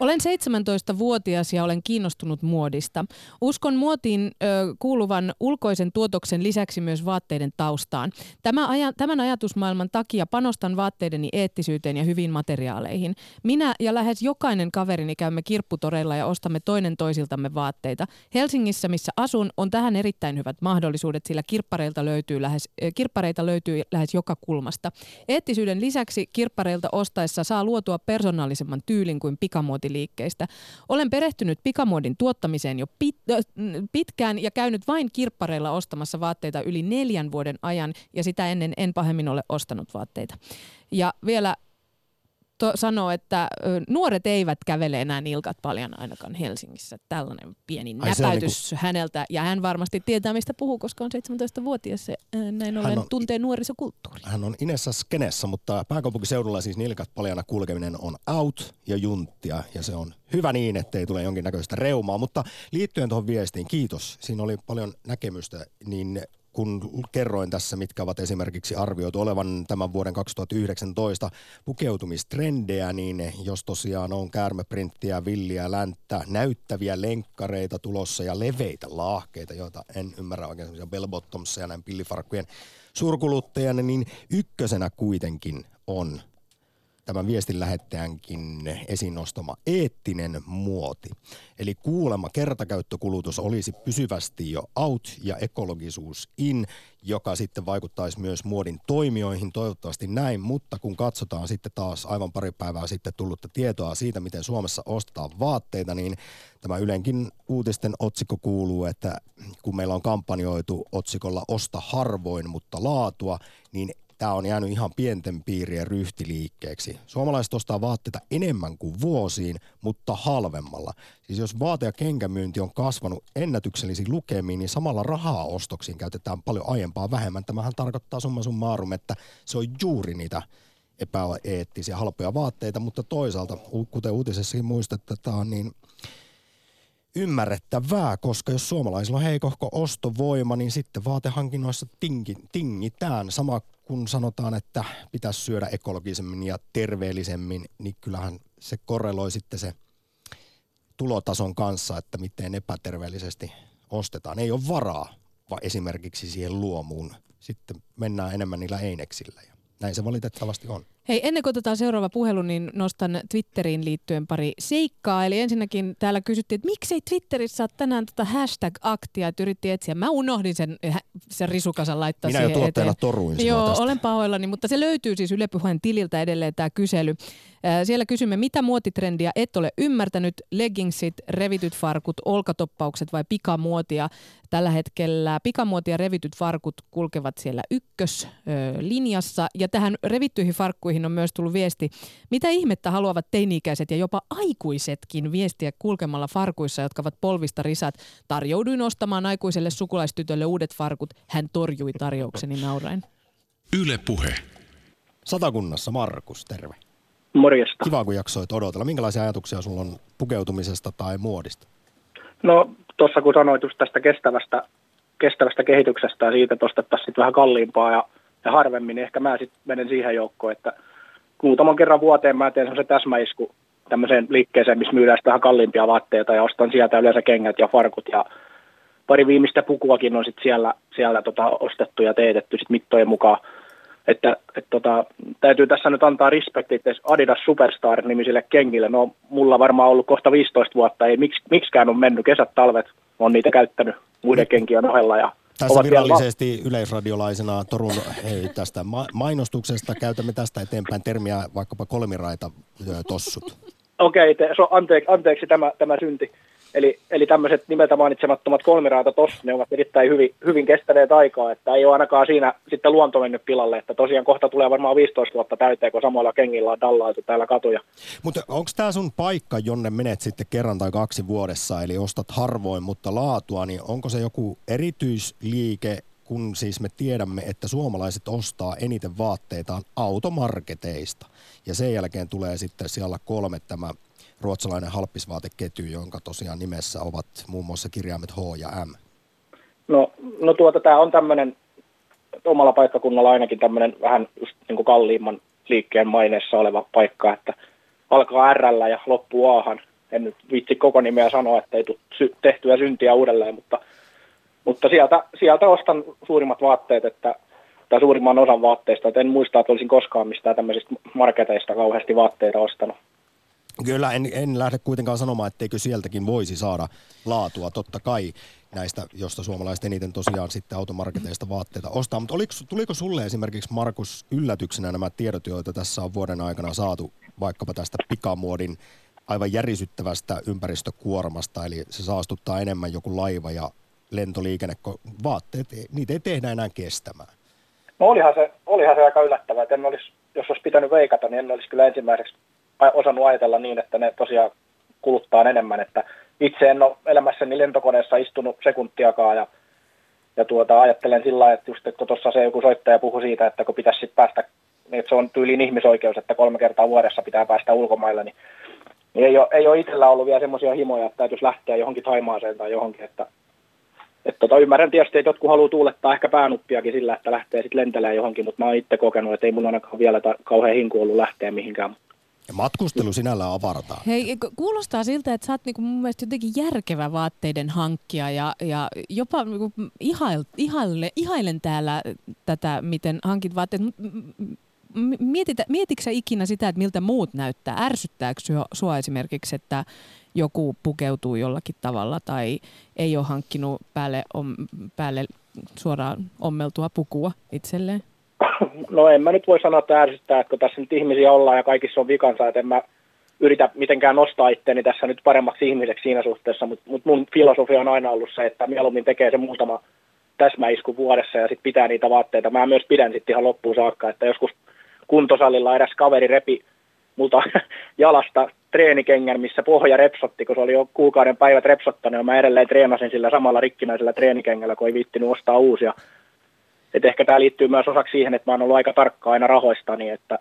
Olen 17-vuotias ja olen kiinnostunut muodista. Uskon muotiin ö, kuuluvan ulkoisen tuotoksen lisäksi myös vaatteiden taustaan. Tämä aja, tämän ajatusmaailman takia panostan vaatteideni eettisyyteen ja hyviin materiaaleihin. Minä ja lähes jokainen kaverini käymme kirpputoreilla ja ostamme toinen toisiltamme vaatteita. Helsingissä, missä asun, on tähän erittäin hyvät mahdollisuudet, sillä kirppareilta löytyy lähes, äh, kirppareita löytyy lähes joka kulmasta. Eettisyyden lisäksi kirppareilta ostaessa saa luotua persoonallisemman tyylin kuin pikamuotiliikkeistä. Olen perehtynyt pikamuodin tuottamiseen jo pit, pitkään ja käynyt vain kirppareilla ostamassa vaatteita yli neljän vuoden ajan ja sitä ennen en pahemmin ole ostanut vaatteita. Ja vielä Otto sanoo, että nuoret eivät kävele enää nilkat paljon ainakaan Helsingissä. Tällainen pieni Ai näpäytys niinku... häneltä. Ja hän varmasti tietää, mistä puhuu, koska on 17-vuotias. Näin ollen on, tuntee nuorisokulttuuri. Hän on Inessa skenessä, mutta pääkaupunkiseudulla siis nilkat paljana kulkeminen on out ja junttia. Ja se on hyvä niin, ettei tule jonkinnäköistä reumaa. Mutta liittyen tuohon viestiin, kiitos. Siinä oli paljon näkemystä. Niin kun kerroin tässä, mitkä ovat esimerkiksi arvioitu olevan tämän vuoden 2019 pukeutumistrendejä, niin jos tosiaan on käärmeprinttiä, villiä, länttä, näyttäviä lenkkareita tulossa ja leveitä laahkeita, joita en ymmärrä oikein semmoisia bell ja näin pillifarkkujen suurkuluttajana, niin ykkösenä kuitenkin on – tämän viestin lähettäjänkin esiin nostama eettinen muoti. Eli kuulemma kertakäyttökulutus olisi pysyvästi jo out ja ekologisuus in, joka sitten vaikuttaisi myös muodin toimijoihin, toivottavasti näin, mutta kun katsotaan sitten taas aivan pari päivää sitten tullutta tietoa siitä, miten Suomessa ostetaan vaatteita, niin tämä Ylenkin uutisten otsikko kuuluu, että kun meillä on kampanjoitu otsikolla Osta harvoin, mutta laatua, niin tämä on jäänyt ihan pienten piirien ryhtiliikkeeksi. Suomalaiset ostaa vaatteita enemmän kuin vuosiin, mutta halvemmalla. Siis jos vaate- ja kenkämyynti on kasvanut ennätyksellisiin lukemiin, niin samalla rahaa ostoksiin käytetään paljon aiempaa vähemmän. Tämähän tarkoittaa summa summarum, että se on juuri niitä epäeettisiä halpoja vaatteita, mutta toisaalta, kuten uutisessakin muistetaan, niin ymmärrettävää, koska jos suomalaisilla on heikohko ostovoima, niin sitten vaatehankinnoissa tingi, tingitään. Sama kun sanotaan, että pitäisi syödä ekologisemmin ja terveellisemmin, niin kyllähän se korreloi sitten se tulotason kanssa, että miten epäterveellisesti ostetaan. Ei ole varaa vaan esimerkiksi siihen luomuun. Sitten mennään enemmän niillä eineksillä ja näin se valitettavasti on. Hei, ennen kuin otetaan seuraava puhelu, niin nostan Twitteriin liittyen pari seikkaa. Eli ensinnäkin täällä kysyttiin, että miksei Twitterissä ole tänään tota hashtag-aktia, että yritti etsiä. Mä unohdin sen, sen risukasan laittaa Minä siihen jo eteen. toruin Joo, tästä. olen pahoillani, mutta se löytyy siis Yle Puheen tililtä edelleen tämä kysely. Siellä kysymme, mitä muotitrendiä et ole ymmärtänyt, leggingsit, revityt farkut, olkatoppaukset vai pikamuotia. Tällä hetkellä pikamuotia ja revityt farkut kulkevat siellä ykköslinjassa ja tähän revittyihin farkkuihin on myös tullut viesti, mitä ihmettä haluavat teini-ikäiset ja jopa aikuisetkin viestiä kulkemalla farkuissa, jotka ovat polvista risat. Tarjouduin ostamaan aikuiselle sukulaistytölle uudet farkut. Hän torjui tarjoukseni nauraen. Yle Puhe. Satakunnassa Markus, terve. Morjesta. Kiva, kun jaksoit odotella. Minkälaisia ajatuksia sulla on pukeutumisesta tai muodista? No tuossa kun sanoit just tästä kestävästä, kestävästä kehityksestä ja siitä, että ostettaisiin vähän kalliimpaa ja, ja harvemmin, niin ehkä mä sitten menen siihen joukkoon, että muutaman kerran vuoteen mä teen semmoisen täsmäisku tämmöiseen liikkeeseen, missä myydään vähän kalliimpia vaatteita ja ostan sieltä yleensä kengät ja farkut ja pari viimeistä pukuakin on sitten siellä, siellä tota ostettu ja teetetty sit mittojen mukaan. Että et tota, täytyy tässä nyt antaa respektit Adidas Superstar-nimisille kengille. No mulla varmaan ollut kohta 15 vuotta, ei miksi, miksikään on mennyt kesät, talvet, on niitä käyttänyt muiden kenkien ohella ja tässä virallisesti yleisradiolaisena Torun hei, tästä ma- mainostuksesta käytämme tästä eteenpäin termiä vaikkapa kolmiraita tossut. Okei, okay, so, anteeksi, anteeksi tämä, tämä synti. Eli, eli tämmöiset nimeltä mainitsemattomat kolmiraata tossa, ne ovat erittäin hyvin, hyvin kestäneet aikaa, että ei ole ainakaan siinä sitten luonto mennyt pilalle, että tosiaan kohta tulee varmaan 15 vuotta täyteen, kun samoilla kengillä on dallaitu täällä katuja. Mutta onko tämä sun paikka, jonne menet sitten kerran tai kaksi vuodessa, eli ostat harvoin, mutta laatua, niin onko se joku erityisliike, kun siis me tiedämme, että suomalaiset ostaa eniten vaatteitaan automarketeista. Ja sen jälkeen tulee sitten siellä kolme tämä ruotsalainen halppisvaateketju, jonka tosiaan nimessä ovat muun muassa kirjaimet H ja M? No, no tuota, tämä on tämmöinen omalla paikkakunnalla ainakin tämmöinen vähän just niin kuin kalliimman liikkeen maineessa oleva paikka, että alkaa R ja loppuu Ahan. En nyt vitsi koko nimeä sanoa, että ei tule tehtyä syntiä uudelleen, mutta, mutta sieltä, sieltä ostan suurimmat vaatteet, että, tai suurimman osan vaatteista. Että en muista, että olisin koskaan mistään tämmöisistä marketeista kauheasti vaatteita ostanut. Kyllä, en, en lähde kuitenkaan sanomaan, etteikö sieltäkin voisi saada laatua. Totta kai näistä, josta suomalaiset eniten tosiaan sitten automarketeista vaatteita ostaa. Mutta oliko, tuliko sulle esimerkiksi, Markus, yllätyksenä nämä tiedot, joita tässä on vuoden aikana saatu vaikkapa tästä pikamuodin aivan järisyttävästä ympäristökuormasta, eli se saastuttaa enemmän joku laiva ja lentoliikenne, kun vaatteet, niitä ei tehdä enää kestämään. No olihan se, olihan se aika yllättävää, että en olisi, jos olisi pitänyt veikata, niin en olisi kyllä ensimmäiseksi osannut ajatella niin, että ne tosiaan kuluttaa enemmän, että itse en ole elämässäni lentokoneessa istunut sekuntiakaan ja, ja tuota, ajattelen sillä lailla, että just että tuossa se joku soittaja puhui siitä, että kun pitäisi sitten päästä, että se on tyyliin ihmisoikeus, että kolme kertaa vuodessa pitää päästä ulkomaille, niin, niin ei, ole, ei ole itsellä ollut vielä semmoisia himoja, että täytyisi lähteä johonkin Taimaaseen tai johonkin, että et tota, ymmärrän tietysti, että jotkut haluaa tuulettaa ehkä päänuppiakin sillä, että lähtee sitten lentelemään johonkin, mutta mä oon itse kokenut, että ei mun ainakaan vielä ta- kauhean hinku ollut lähteä mihinkään. Ja matkustelu sinällään avartaa. Hei, kuulostaa siltä, että sä oot niinku mun mielestä jotenkin järkevä vaatteiden hankkija ja, ja jopa niinku ihail, ihailen, ihailen täällä tätä, miten hankit vaatteet. Mietitä, mietitkö ikinä sitä, että miltä muut näyttää? Ärsyttääkö sua esimerkiksi, että joku pukeutuu jollakin tavalla tai ei ole hankkinut päälle, om, päälle suoraan ommeltua pukua itselleen? No en mä nyt voi sanoa, että ärsyttää, että kun tässä nyt ihmisiä ollaan ja kaikissa on vikansa, että en mä yritä mitenkään nostaa itseäni tässä nyt paremmaksi ihmiseksi siinä suhteessa, mutta mut mun filosofia on aina ollut se, että mieluummin tekee se muutama täsmäisku vuodessa ja sitten pitää niitä vaatteita. Mä myös pidän sitten ihan loppuun saakka, että joskus kuntosalilla eräs kaveri repi multa jalasta treenikengän, missä pohja repsotti, kun se oli jo kuukauden päivät repsottanut, ja mä edelleen treenasin sillä samalla rikkinäisellä treenikengällä, kun ei viittinyt ostaa uusia. Et ehkä tämä liittyy myös osaksi siihen, että mä oon ollut aika tarkka aina rahoistani, että,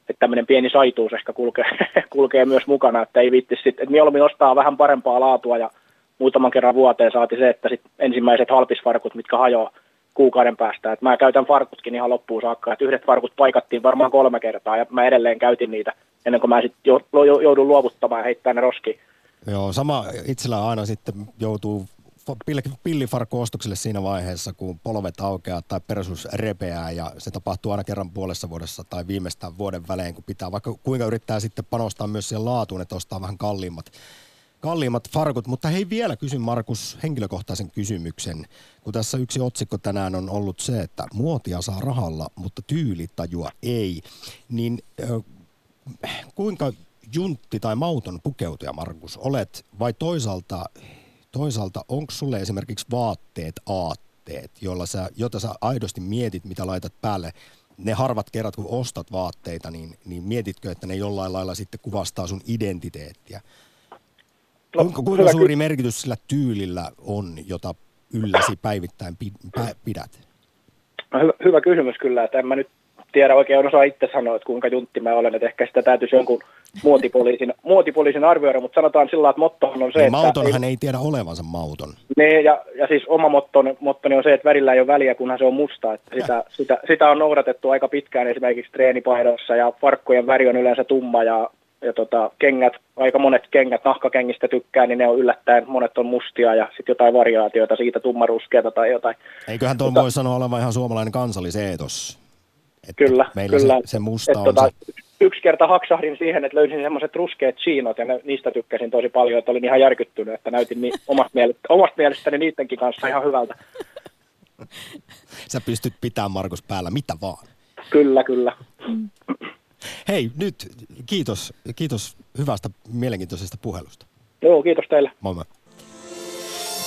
että tämmöinen pieni saituus ehkä kulkee, kulkee myös mukana, että ei viitti sitten, että mieluummin ostaa vähän parempaa laatua ja muutaman kerran vuoteen saati se, että sit ensimmäiset halpisfarkut, mitkä hajoaa kuukauden päästä. Et mä käytän farkutkin ihan loppuun saakka, että yhdet farkut paikattiin varmaan kolme kertaa ja mä edelleen käytin niitä ennen kuin mä sitten joudun luovuttamaan ja heittää ne roskiin. Joo, sama itsellä aina sitten joutuu pillifarkkuostokselle siinä vaiheessa, kun polvet aukeaa tai persuus repeää ja se tapahtuu aina kerran puolessa vuodessa tai viimeistään vuoden välein, kun pitää vaikka kuinka yrittää sitten panostaa myös siihen laatuun, että ostaa vähän kalliimmat, kalliimmat farkut. Mutta hei vielä kysyn Markus henkilökohtaisen kysymyksen, kun tässä yksi otsikko tänään on ollut se, että muotia saa rahalla, mutta tyylitajua ei, niin kuinka juntti tai mauton pukeutuja, Markus, olet vai toisaalta, toisaalta onko sulle esimerkiksi vaatteet aatteet, joilla sä, jota sä aidosti mietit, mitä laitat päälle ne harvat kerrat, kun ostat vaatteita, niin, niin mietitkö, että ne jollain lailla sitten kuvastaa sun identiteettiä? No, kuinka, kuinka suuri ky- merkitys sillä tyylillä on, jota ylläsi päivittäin pidät? No, hyvä, hyvä kysymys kyllä, että en mä nyt tiedä oikein osaa itse sanoa, että kuinka juntti mä olen, että ehkä sitä täytyisi jonkun muotipoliisin, muotipoliisin arvioida, mutta sanotaan sillä että motto on se, niin, että... Mautonhan ei, ei tiedä olevansa mauton. Ne, ja, ja siis oma mottoni, mottoni on se, että värillä ei ole väliä, kunhan se on musta. Että sitä, sitä, sitä, on noudatettu aika pitkään esimerkiksi treenipaidossa ja farkkujen väri on yleensä tumma ja, ja tota, kengät, aika monet kengät nahkakengistä tykkää, niin ne on yllättäen, monet on mustia ja sitten jotain variaatioita siitä tummaruskeata tai jotain. Eiköhän tuon voi sanoa olevan ihan suomalainen kansalliseetos. Että kyllä, meillä kyllä. Se, se musta Et on tota, se. Yksi kerta haksahdin siihen, että löysin semmoiset ruskeat chiinot ja ne, niistä tykkäsin tosi paljon, että olin ihan järkyttynyt, että näytin niin omasta, mielestä, omasta mielestäni niidenkin kanssa ihan hyvältä. Sä pystyt pitämään Markus päällä mitä vaan. Kyllä, kyllä. Hei, nyt kiitos, kiitos hyvästä mielenkiintoisesta puhelusta. Joo, kiitos teille. Moi moi.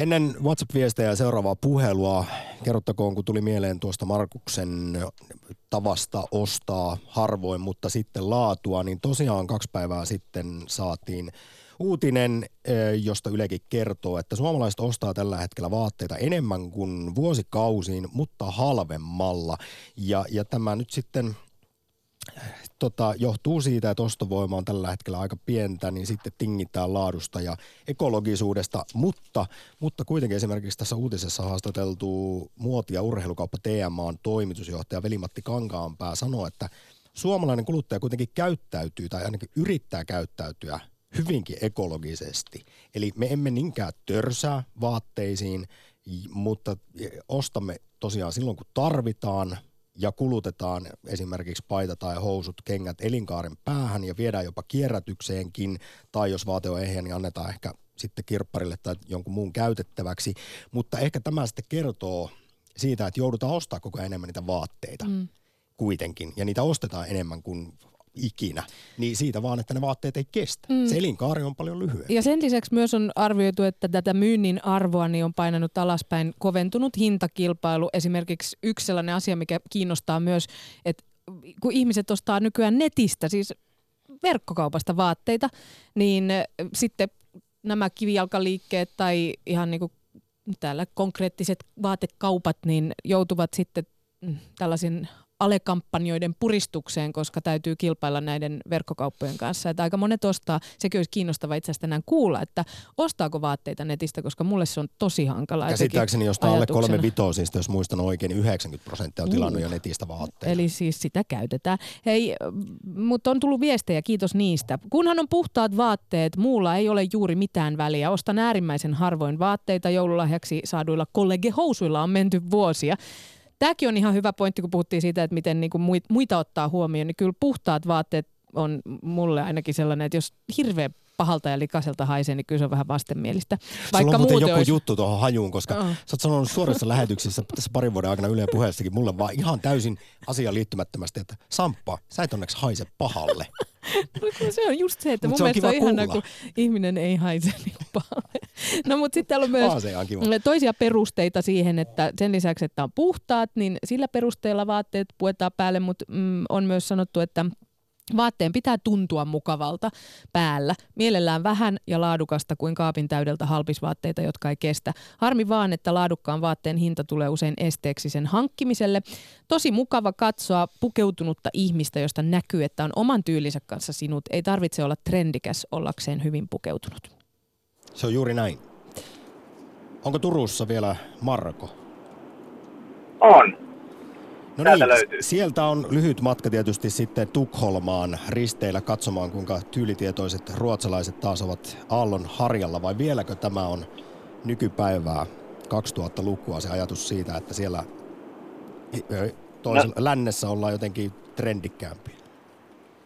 Ennen WhatsApp-viestejä ja seuraavaa puhelua, kerrottakoon kun tuli mieleen tuosta Markuksen tavasta ostaa harvoin, mutta sitten laatua, niin tosiaan kaksi päivää sitten saatiin uutinen, josta Ylekin kertoo, että suomalaiset ostaa tällä hetkellä vaatteita enemmän kuin vuosikausiin, mutta halvemmalla. Ja, ja tämä nyt sitten tota, johtuu siitä, että ostovoima on tällä hetkellä aika pientä, niin sitten tingitään laadusta ja ekologisuudesta, mutta, mutta kuitenkin esimerkiksi tässä uutisessa haastateltu muoti- ja urheilukauppa TMAn toimitusjohtaja Velimatti Kankaanpää sanoi, että suomalainen kuluttaja kuitenkin käyttäytyy tai ainakin yrittää käyttäytyä hyvinkin ekologisesti. Eli me emme niinkään törsää vaatteisiin, mutta ostamme tosiaan silloin, kun tarvitaan ja kulutetaan esimerkiksi paita tai housut, kengät elinkaaren päähän ja viedään jopa kierrätykseenkin, tai jos vaate on ehjä, niin annetaan ehkä sitten kirpparille tai jonkun muun käytettäväksi. Mutta ehkä tämä sitten kertoo siitä, että joudutaan ostaa koko ajan enemmän niitä vaatteita mm. kuitenkin. Ja niitä ostetaan enemmän kuin ikinä, niin siitä vaan, että ne vaatteet ei kestä. Mm. Se elinkaari on paljon lyhyempi. Ja sen lisäksi myös on arvioitu, että tätä myynnin arvoa niin on painanut alaspäin koventunut hintakilpailu. Esimerkiksi yksi sellainen asia, mikä kiinnostaa myös, että kun ihmiset ostaa nykyään netistä, siis verkkokaupasta vaatteita, niin sitten nämä kivijalkaliikkeet tai ihan niin kuin täällä konkreettiset vaatekaupat niin joutuvat sitten mm, tällaisen alekampanjoiden puristukseen, koska täytyy kilpailla näiden verkkokauppojen kanssa. Että aika monet ostaa, sekin olisi kiinnostava itse asiassa tänään kuulla, että ostaako vaatteita netistä, koska mulle se on tosi hankala. Käsittääkseni jostain alle kolme vitosista, jos muistan oikein, niin 90 prosenttia on tilannut uh. jo netistä vaatteita. Eli siis sitä käytetään. Hei, mutta on tullut viestejä, kiitos niistä. Kunhan on puhtaat vaatteet, muulla ei ole juuri mitään väliä. Ostan äärimmäisen harvoin vaatteita joululahjaksi saaduilla kollegehousuilla on menty vuosia. Tämäkin on ihan hyvä pointti, kun puhuttiin siitä, että miten niin kuin muita ottaa huomioon, niin kyllä puhtaat vaatteet on mulle ainakin sellainen, että jos hirveä pahalta ja likaiselta haisee, niin kyllä se on vähän vastenmielistä. Vaikka Sulla on joku olisi... juttu tuohon hajuun, koska oh. sä oot sanonut suorassa lähetyksissä tässä parin vuoden aikana Yle puheessakin mulle vaan ihan täysin asiaan liittymättömästi, että Samppa, sä et onneksi haise pahalle. no, se on just se, että Mut mun se mielestä on ihana, kun ihminen ei haise niin pahalle. No mutta sitten täällä on myös on toisia perusteita siihen, että sen lisäksi, että on puhtaat, niin sillä perusteella vaatteet puetaan päälle, mutta mm, on myös sanottu, että Vaatteen pitää tuntua mukavalta päällä, mielellään vähän ja laadukasta kuin kaapin täydeltä halpisvaatteita, jotka ei kestä. Harmi vaan, että laadukkaan vaatteen hinta tulee usein esteeksi sen hankkimiselle. Tosi mukava katsoa pukeutunutta ihmistä, josta näkyy, että on oman tyylinsä kanssa sinut. Ei tarvitse olla trendikäs ollakseen hyvin pukeutunut. Se on juuri näin. Onko Turussa vielä Marko? On. No niin, löytyy. sieltä on lyhyt matka tietysti sitten Tukholmaan risteillä katsomaan, kuinka tyylitietoiset ruotsalaiset taas ovat Aallon harjalla, vai vieläkö tämä on nykypäivää 2000-lukua se ajatus siitä, että siellä toisella, no. lännessä ollaan jotenkin trendikkäämpiä?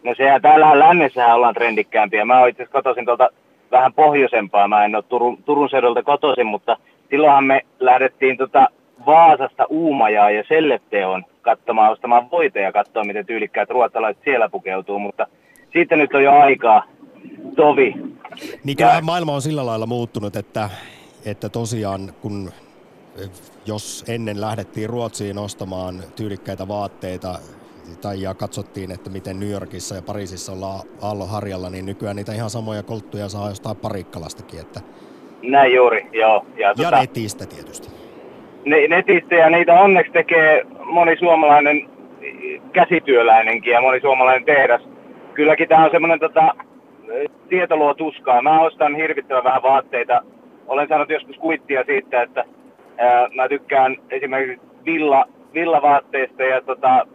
No sehän täällä lännessä ollaan trendikkäämpiä. Mä oon itse kotoisin tuolta vähän pohjoisempaa. Mä en ole Turun, Turun seudulta kotoisin, mutta silloinhan me lähdettiin tota Vaasasta Uumajaa ja Selletteon katsomaan, ostamaan voita ja katsoa, miten tyylikkäät ruotsalaiset siellä pukeutuu, mutta siitä nyt on jo aikaa tovi. Niin kyllä maailma on sillä lailla muuttunut, että, että tosiaan kun jos ennen lähdettiin Ruotsiin ostamaan tyylikkäitä vaatteita tai ja katsottiin, että miten New Yorkissa ja Pariisissa ollaan Aallon harjalla, niin nykyään niitä ihan samoja kolttuja saa jostain Parikkalastakin. Että... Näin juuri, joo. Ja, ja tota... netistä tietysti netistä ja niitä onneksi tekee moni suomalainen käsityöläinenkin ja moni suomalainen tehdas. Kylläkin tämä on semmoinen tota, tieto luo tuskaa. Mä ostan hirvittävän vähän vaatteita. Olen saanut joskus kuittia siitä, että ää, mä tykkään esimerkiksi villa, villavaatteista ja tota,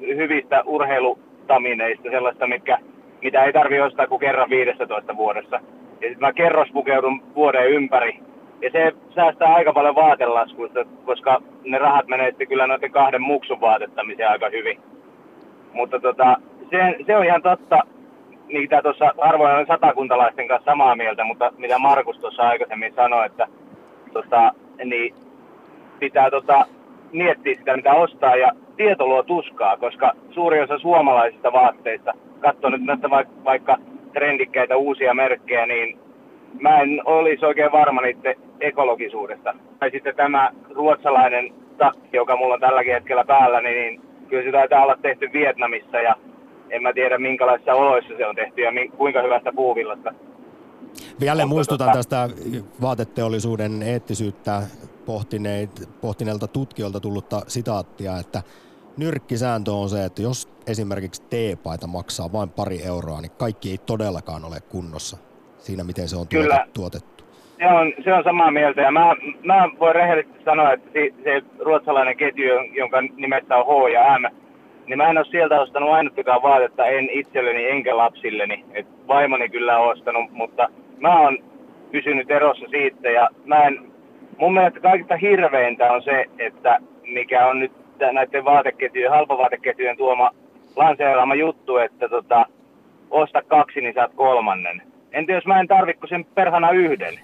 hyvistä urheilutamineista, sellaista, mitkä, mitä ei tarvi ostaa kuin kerran 15 vuodessa. Ja sitten mä kerrospukeudun vuoden ympäri ja se säästää aika paljon vaatelaskuista, koska ne rahat menee sitten kyllä noiden kahden muksun vaatettamiseen aika hyvin. Mutta tota, se, se on ihan totta, mitä tuossa harvoin on satakuntalaisten kanssa samaa mieltä, mutta mitä Markus tuossa aikaisemmin sanoi, että tota, niin pitää tota, miettiä sitä, mitä ostaa, ja tieto luo tuskaa, koska suuri osa suomalaisista vaatteista, katsoo nyt näitä vaikka trendikkäitä uusia merkkejä, niin mä en olisi oikein varma niiden ekologisuudesta. Tai sitten tämä ruotsalainen takki, joka mulla on tälläkin hetkellä päällä, niin kyllä se taitaa olla tehty Vietnamissa ja en mä tiedä minkälaisissa oloissa se on tehty ja kuinka hyvästä puuvillasta. Vielä muistutan tota... tästä vaateteollisuuden eettisyyttä pohtineet, pohtineelta tutkijoilta tullutta sitaattia, että nyrkkisääntö on se, että jos esimerkiksi teepaita maksaa vain pari euroa, niin kaikki ei todellakaan ole kunnossa siinä, miten se on Kyllä. tuotettu. Se on, se on samaa mieltä ja mä, mä voin rehellisesti sanoa, että se, se ruotsalainen ketju, jonka nimessä on H ja M, niin mä en ole sieltä ostanut ainuttakaan vaatetta, en itselleni enkä lapsilleni. Et vaimoni kyllä on ostanut, mutta mä oon pysynyt erossa siitä ja mä en, mun mielestä kaikista hirveintä on se, että mikä on nyt näiden vaateketjujen, halpavaateketjujen tuoma lanseeraama juttu, että tota, osta kaksi, niin saat kolmannen. Entä jos mä en tarvitse sen perhana yhden?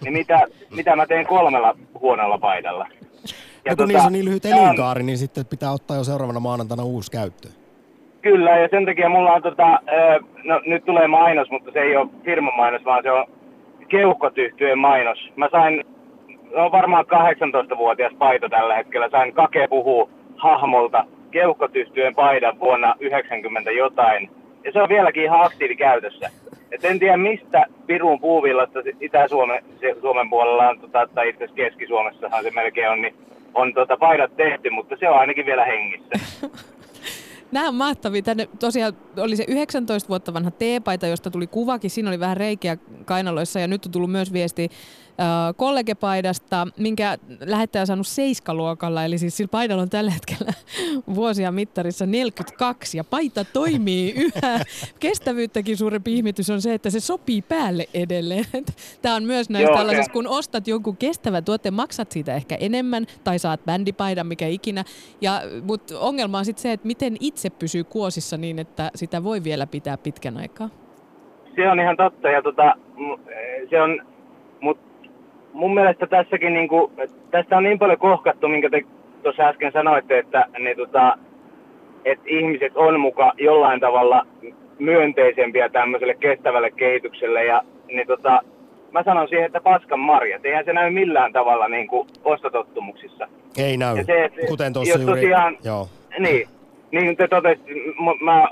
Niin mitä, mitä mä teen kolmella huonolla paidalla? Ja no kun tota, niissä on niin lyhyt elinkaari, niin sitten pitää ottaa jo seuraavana maanantaina uusi käyttö. Kyllä, ja sen takia mulla on tota, no nyt tulee mainos, mutta se ei ole firman mainos, vaan se on keuhkotyhtyjen mainos. Mä sain, no varmaan 18-vuotias paito tällä hetkellä, sain Kake puhuu hahmolta keuhkotyhtyjen paidan vuonna 90 jotain. Ja se on vieläkin ihan aktiivikäytössä. Et en tiedä mistä Pirun puuvillasta Itä-Suomen Suomen puolella on, tota, tai itse asiassa Keski-Suomessahan se melkein on, niin on tota, paidat tehty, mutta se on ainakin vielä hengissä. Nämä on mahtavia. Tänne tosiaan oli se 19 vuotta vanha teepaita, josta tuli kuvakin. Siinä oli vähän reikiä kainaloissa ja nyt on tullut myös viesti kollegepaidasta, minkä lähettäjä on saanut seiskaluokalla. Eli siis sillä paidalla on tällä hetkellä vuosia mittarissa 42 ja paita toimii yhä. Kestävyyttäkin suurempi ihmetys on se, että se sopii päälle edelleen. Tämä on myös näissä tällaisissa, kun ostat jonkun kestävän tuotteen, maksat siitä ehkä enemmän tai saat bändipaidan, mikä ikinä. Ja, mutta ongelma on sitten se, että miten itse pysyy kuosissa niin, että sitä voi vielä pitää pitkän aikaa. Se on ihan totta ja tota, se on, mun mielestä tässäkin niinku, tästä on niin paljon kohkattu, minkä te tuossa äsken sanoitte, että niin tota, että ihmiset on muka jollain tavalla myönteisempiä tämmöiselle kestävälle kehitykselle ja niin tota, mä sanon siihen, että paskan marjat. Eihän se näy millään tavalla niin kuin ostotottumuksissa. Ei näy, ja se, että kuten tuossa juuri. Tosiaan, joo. Niin, niin te totesit, mä,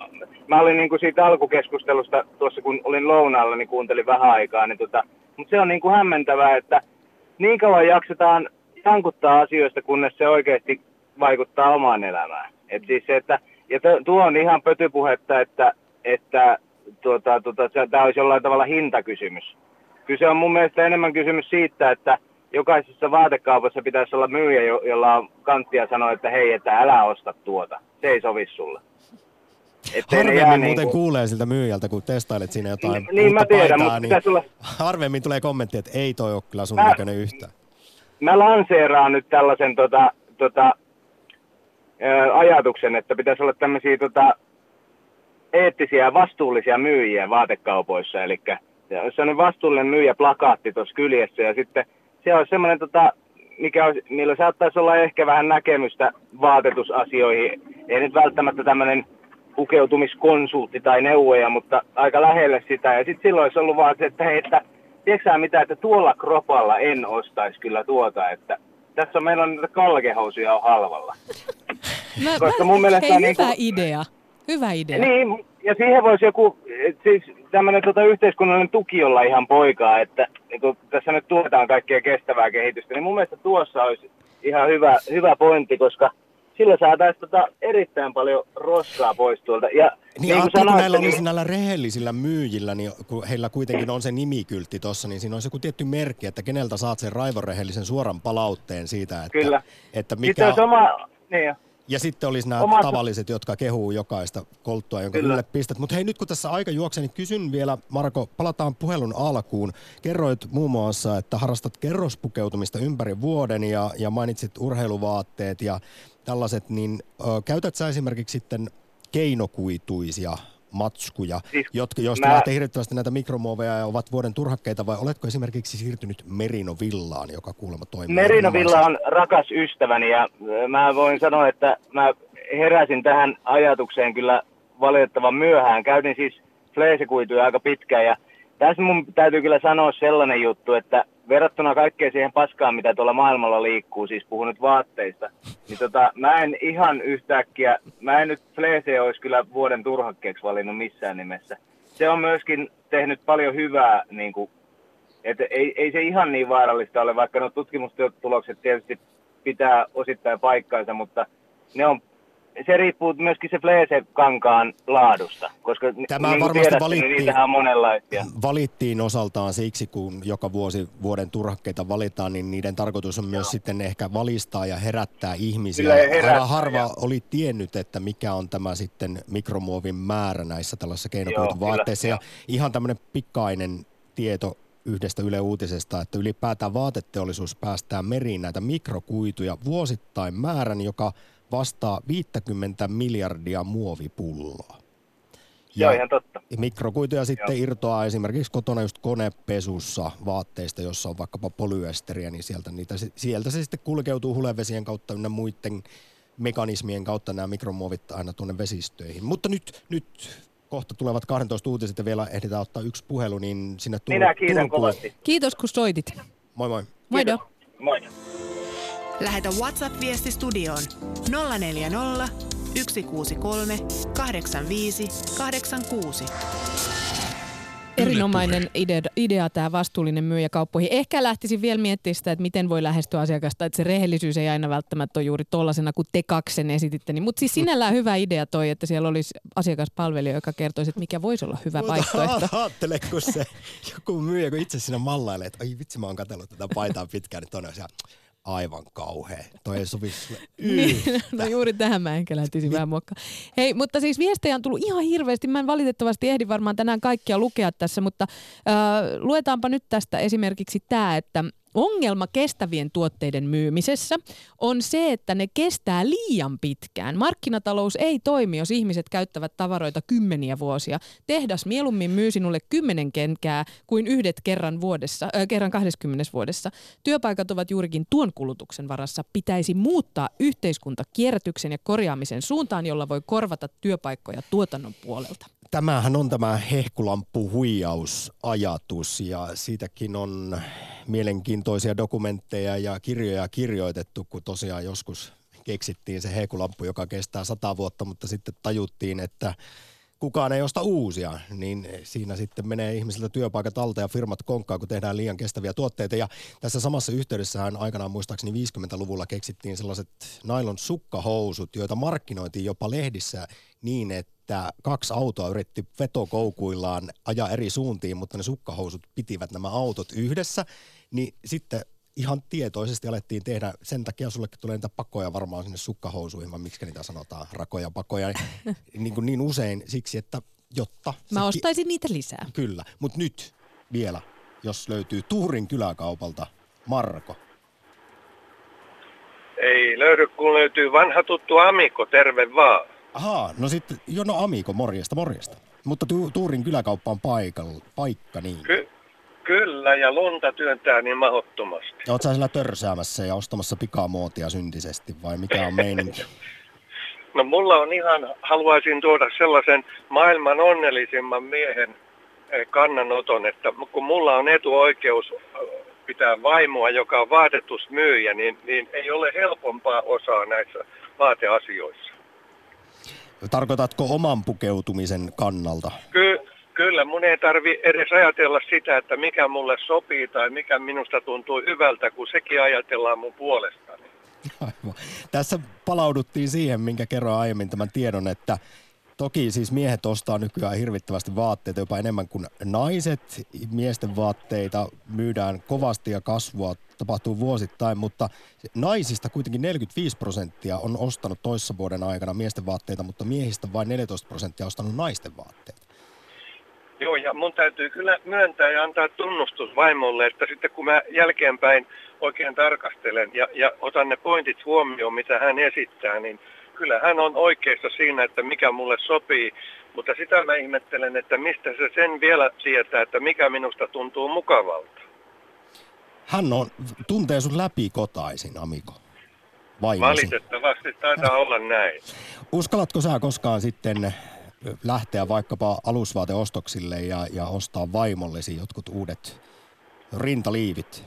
mä olin niin kuin siitä alkukeskustelusta tuossa kun olin lounaalla, niin kuuntelin vähän aikaa, niin tota, mutta se on niin kuin hämmentävää, että niin kauan jaksetaan jankuttaa asioista, kunnes se oikeasti vaikuttaa omaan elämään. Et siis se, että, ja tuo on ihan pötypuhetta, että, että tuota, tuota, tämä olisi jollain tavalla hintakysymys. Kyse on mun mielestä enemmän kysymys siitä, että jokaisessa vaatekaupassa pitäisi olla myyjä, jolla on kanttia sanoa, että hei, että älä osta tuota. Se ei sovi sulle. Harvemmin muuten niin kuin... kuulee siltä myyjältä, kun testailet siinä jotain niin, niin mä tiedän, paitaa, niin sulla... harvemmin tulee kommentti, että ei toi ole kyllä sun mä, näköinen yhtään. Mä lanseeraan nyt tällaisen tota, tota, ä, ajatuksen, että pitäisi olla tämmöisiä tota, eettisiä ja vastuullisia myyjiä vaatekaupoissa. Eli on vastuullinen myyjä plakaatti tuossa kyljessä ja sitten se on semmoinen, tota, mikä on, millä saattaisi olla ehkä vähän näkemystä vaatetusasioihin. Ei nyt välttämättä tämmöinen pukeutumiskonsultti tai neuvoja, mutta aika lähelle sitä. Ja sitten silloin olisi ollut vaan se, että hei, että tiedätkö mitä, että tuolla kropalla en ostaisi kyllä tuota, että tässä on, meillä on niitä kalkehousuja on halvalla. Mä, Koska mun mielestä hei, niin hyvä kuin, idea. Hyvä idea. Niin, ja siihen voisi joku, siis tämmöinen tota, yhteiskunnallinen tuki olla ihan poikaa, että niin kun tässä nyt tuetaan kaikkea kestävää kehitystä, niin mun mielestä tuossa olisi ihan hyvä, hyvä pointti, koska – sillä saataisiin tota erittäin paljon roskaa pois tuolta. Ja niin, niin kun näillä niin... olisi näillä rehellisillä myyjillä, niin kun heillä kuitenkin on se nimikyltti tuossa, niin siinä on se joku tietty merkki, että keneltä saat sen raivorehellisen suoran palautteen siitä, että, Kyllä. että mikä... Sitten on... Niin ja sitten olisi nämä Omassa... tavalliset, jotka kehuu jokaista kolttua, jonka Kyllä. ylle pistät. Mutta hei, nyt kun tässä aika juoksee, niin kysyn vielä, Marko, palataan puhelun alkuun. Kerroit muun muassa, että harrastat kerrospukeutumista ympäri vuoden ja, ja mainitsit urheiluvaatteet ja tällaiset, niin ö, käytät sä esimerkiksi sitten keinokuituisia matskuja, siis jotka, joista mä... lähtee hirvittävästi näitä mikromuoveja ja ovat vuoden turhakkeita, vai oletko esimerkiksi siirtynyt Merinovillaan, joka kuulemma toimii? Merinovilla on rakas ystäväni ja mä voin sanoa, että mä heräsin tähän ajatukseen kyllä valitettavan myöhään. Käytin siis fleesikuituja aika pitkään ja tässä mun täytyy kyllä sanoa sellainen juttu, että verrattuna kaikkeen siihen paskaan, mitä tuolla maailmalla liikkuu, siis puhun nyt vaatteista, niin tota, mä en ihan yhtäkkiä, mä en nyt Fleese olisi kyllä vuoden turhakkeeksi valinnut missään nimessä. Se on myöskin tehnyt paljon hyvää, niin kuin, että ei, ei se ihan niin vaarallista ole, vaikka no tutkimustulokset tietysti pitää osittain paikkaansa, mutta ne on se riippuu myöskin se Fleese-kankaan laadusta, koska Tämä niin varmasti tiedätte, niin valittiin, niin on monenlaisia. Valittiin osaltaan siksi, kun joka vuosi vuoden turhakkeita valitaan, niin niiden tarkoitus on myös Joo. sitten ehkä valistaa ja herättää ihmisiä. herättää, Aika harva ja. oli tiennyt, että mikä on tämä sitten mikromuovin määrä näissä tällaisissa keinokuituvaatteissa. Ja ihan tämmöinen pikainen tieto yhdestä Yle Uutisesta, että ylipäätään vaateteollisuus päästää meriin näitä mikrokuituja vuosittain määrän, joka vastaa 50 miljardia muovipulloa. Joo, ihan totta. Mikrokuituja sitten Joo. irtoaa esimerkiksi kotona just konepesussa vaatteista, jossa on vaikkapa polyesteriä, niin sieltä, niitä, sieltä se sitten kulkeutuu hulevesien kautta ynnä muiden mekanismien kautta nämä mikromuovit aina tuonne vesistöihin. Mutta nyt, nyt kohta tulevat 12 uutiset ja vielä ehditään ottaa yksi puhelu, niin sinne Tur- Minä kiitän Turkuun. kovasti. Kiitos kun soitit. Moi moi. Moido. Moi. Lähetä WhatsApp-viesti studioon 040 163 85 86. Erinomainen idea, idea tämä vastuullinen myyjä kauppoihin. Ehkä lähtisin vielä miettimään sitä, että miten voi lähestyä asiakasta, että se rehellisyys ei aina välttämättä ole juuri tollasena, kuin te kaksen esititte. Niin, mutta siis sinällään hyvä idea toi, että siellä olisi asiakaspalvelija, joka kertoisi, että mikä voisi olla hyvä vaihtoehto. Aattele, kun se joku myyjä, kun itse siinä mallailee, että ai vitsi mä oon katsellut tätä paitaa pitkään, niin toinen on siellä, aivan kauhea. Toi ei sovi sulle Niin, no juuri tähän mä ehkä lähtisin vähän muokkaan. Hei, mutta siis viestejä on tullut ihan hirveästi. Mä en valitettavasti ehdi varmaan tänään kaikkia lukea tässä, mutta äh, luetaanpa nyt tästä esimerkiksi tämä, että Ongelma kestävien tuotteiden myymisessä on se, että ne kestää liian pitkään. Markkinatalous ei toimi, jos ihmiset käyttävät tavaroita kymmeniä vuosia. Tehdas mieluummin myy sinulle kymmenen kenkää kuin yhdet kerran, vuodessa, äh, kerran 20 vuodessa. Työpaikat ovat juurikin tuon kulutuksen varassa. Pitäisi muuttaa yhteiskunta kierrätyksen ja korjaamisen suuntaan, jolla voi korvata työpaikkoja tuotannon puolelta. Tämähän on tämä hehkulampu huijausajatus ja siitäkin on mielenkiintoisia dokumentteja ja kirjoja kirjoitettu, kun tosiaan joskus keksittiin se hehkulampu, joka kestää sata vuotta, mutta sitten tajuttiin, että kukaan ei osta uusia, niin siinä sitten menee ihmisiltä työpaikat alta ja firmat konkkaa, kun tehdään liian kestäviä tuotteita. Ja tässä samassa yhteydessähän aikanaan muistaakseni 50-luvulla keksittiin sellaiset nailon sukkahousut, joita markkinoitiin jopa lehdissä niin, että kaksi autoa yritti vetokoukuillaan ajaa eri suuntiin, mutta ne sukkahousut pitivät nämä autot yhdessä, niin sitten ihan tietoisesti alettiin tehdä, sen takia sullekin tulee niitä pakoja varmaan sinne sukkahousuihin, vai miksi niitä sanotaan, rakoja pakoja, niin, kuin niin usein siksi, että jotta... Mä se ki- ostaisin niitä lisää. Kyllä, mutta nyt vielä, jos löytyy Tuurin kyläkaupalta Marko. Ei löydy, kun löytyy vanha tuttu Amiko, terve vaan. Ahaa, no sitten, jo no Amiko, morjesta, morjesta. Mutta tu- Tuurin kyläkauppa on paikalla, paikka niin. Ky- kyllä, ja lunta työntää niin mahottomasti. Oletko sä siellä törsäämässä ja ostamassa pikamuotia syntisesti vai mikä on meininki? No mulla on ihan, haluaisin tuoda sellaisen maailman onnellisimman miehen eh, kannanoton, että kun mulla on etuoikeus eh, pitää vaimoa, joka on vaatetusmyyjä, niin, niin ei ole helpompaa osaa näissä vaateasioissa. Tarkoitatko oman pukeutumisen kannalta? Ky- kyllä, mun ei tarvi edes ajatella sitä, että mikä mulle sopii tai mikä minusta tuntuu hyvältä, kun sekin ajatellaan mun puolestani. Aivan. Tässä palauduttiin siihen, minkä kerroin aiemmin tämän tiedon, että toki siis miehet ostaa nykyään hirvittävästi vaatteita, jopa enemmän kuin naiset. Miesten vaatteita myydään kovasti ja kasvua tapahtuu vuosittain, mutta naisista kuitenkin 45 prosenttia on ostanut toissa vuoden aikana miesten vaatteita, mutta miehistä vain 14 prosenttia on ostanut naisten vaatteita. Joo, ja mun täytyy kyllä myöntää ja antaa tunnustus vaimolle, että sitten kun mä jälkeenpäin oikein tarkastelen ja, ja otan ne pointit huomioon, mitä hän esittää, niin kyllä hän on oikeassa siinä, että mikä mulle sopii. Mutta sitä mä ihmettelen, että mistä se sen vielä tietää, että mikä minusta tuntuu mukavalta. Hän on, tuntee sun läpi kotaisin, Amiko. Vaimosi. Valitettavasti taitaa olla näin. Uskallatko sä koskaan sitten lähteä vaikkapa alusvaateostoksille ja, ja ostaa vaimollesi jotkut uudet rintaliivit?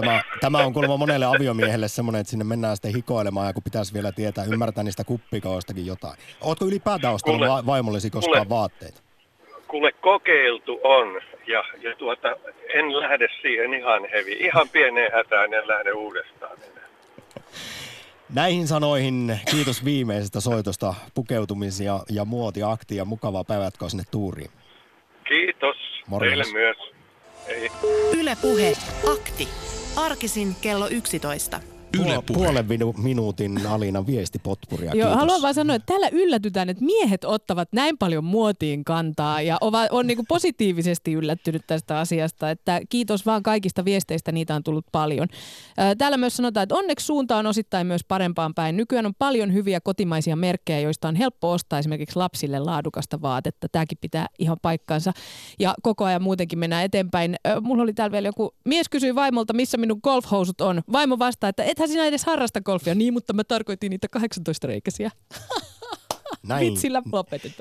Tämä, tämä on kuulemma monelle aviomiehelle semmoinen, että sinne mennään sitten hikoilemaan ja kun pitäisi vielä tietää, ymmärtää niistä kuppikoistakin jotain. Ootko ylipäätään ostanut Kuule- va- vaimollesi koskaan kuule. vaatteita? Kuule kokeiltu on ja, ja tuota, en lähde siihen ihan hevi. Ihan pieneen hätään en lähde uudestaan enää. Näihin sanoihin kiitos viimeisestä soitosta pukeutumis- ja, ja muotiakti ja mukavaa päivää sinne tuuriin. Kiitos. Morjens. Teille myös. Ei. Yle Puhe. Akti. Arkisin kello 11. puol- Yle Puhe. puolen minu- minuutin Alina viestipotpuria. Joo, Kiitos. haluan vaan sanoa, että täällä yllätytään, että miehet ottavat näin paljon muotiin kantaa ja on, on niin positiivisesti yllättynyt tästä asiasta. Että kiitos vaan kaikista viesteistä, niitä on tullut paljon. Ää, Täällä myös sanotaan, että onneksi suunta on osittain myös parempaan päin. Nykyään on paljon hyviä kotimaisia merkkejä, joista on helppo ostaa esimerkiksi lapsille laadukasta vaatetta. Tämäkin pitää ihan paikkansa. Ja koko ajan muutenkin mennään eteenpäin. Mulla oli täällä vielä joku, mies kysyi vaimolta, missä minun golfhousut on. Vaimo vastaa, että ethän sinä edes harrasta golfia. Niin, mutta mä tarkoitin niitä 18-reikäisiä. Näin, Vitsillä lopetetaan.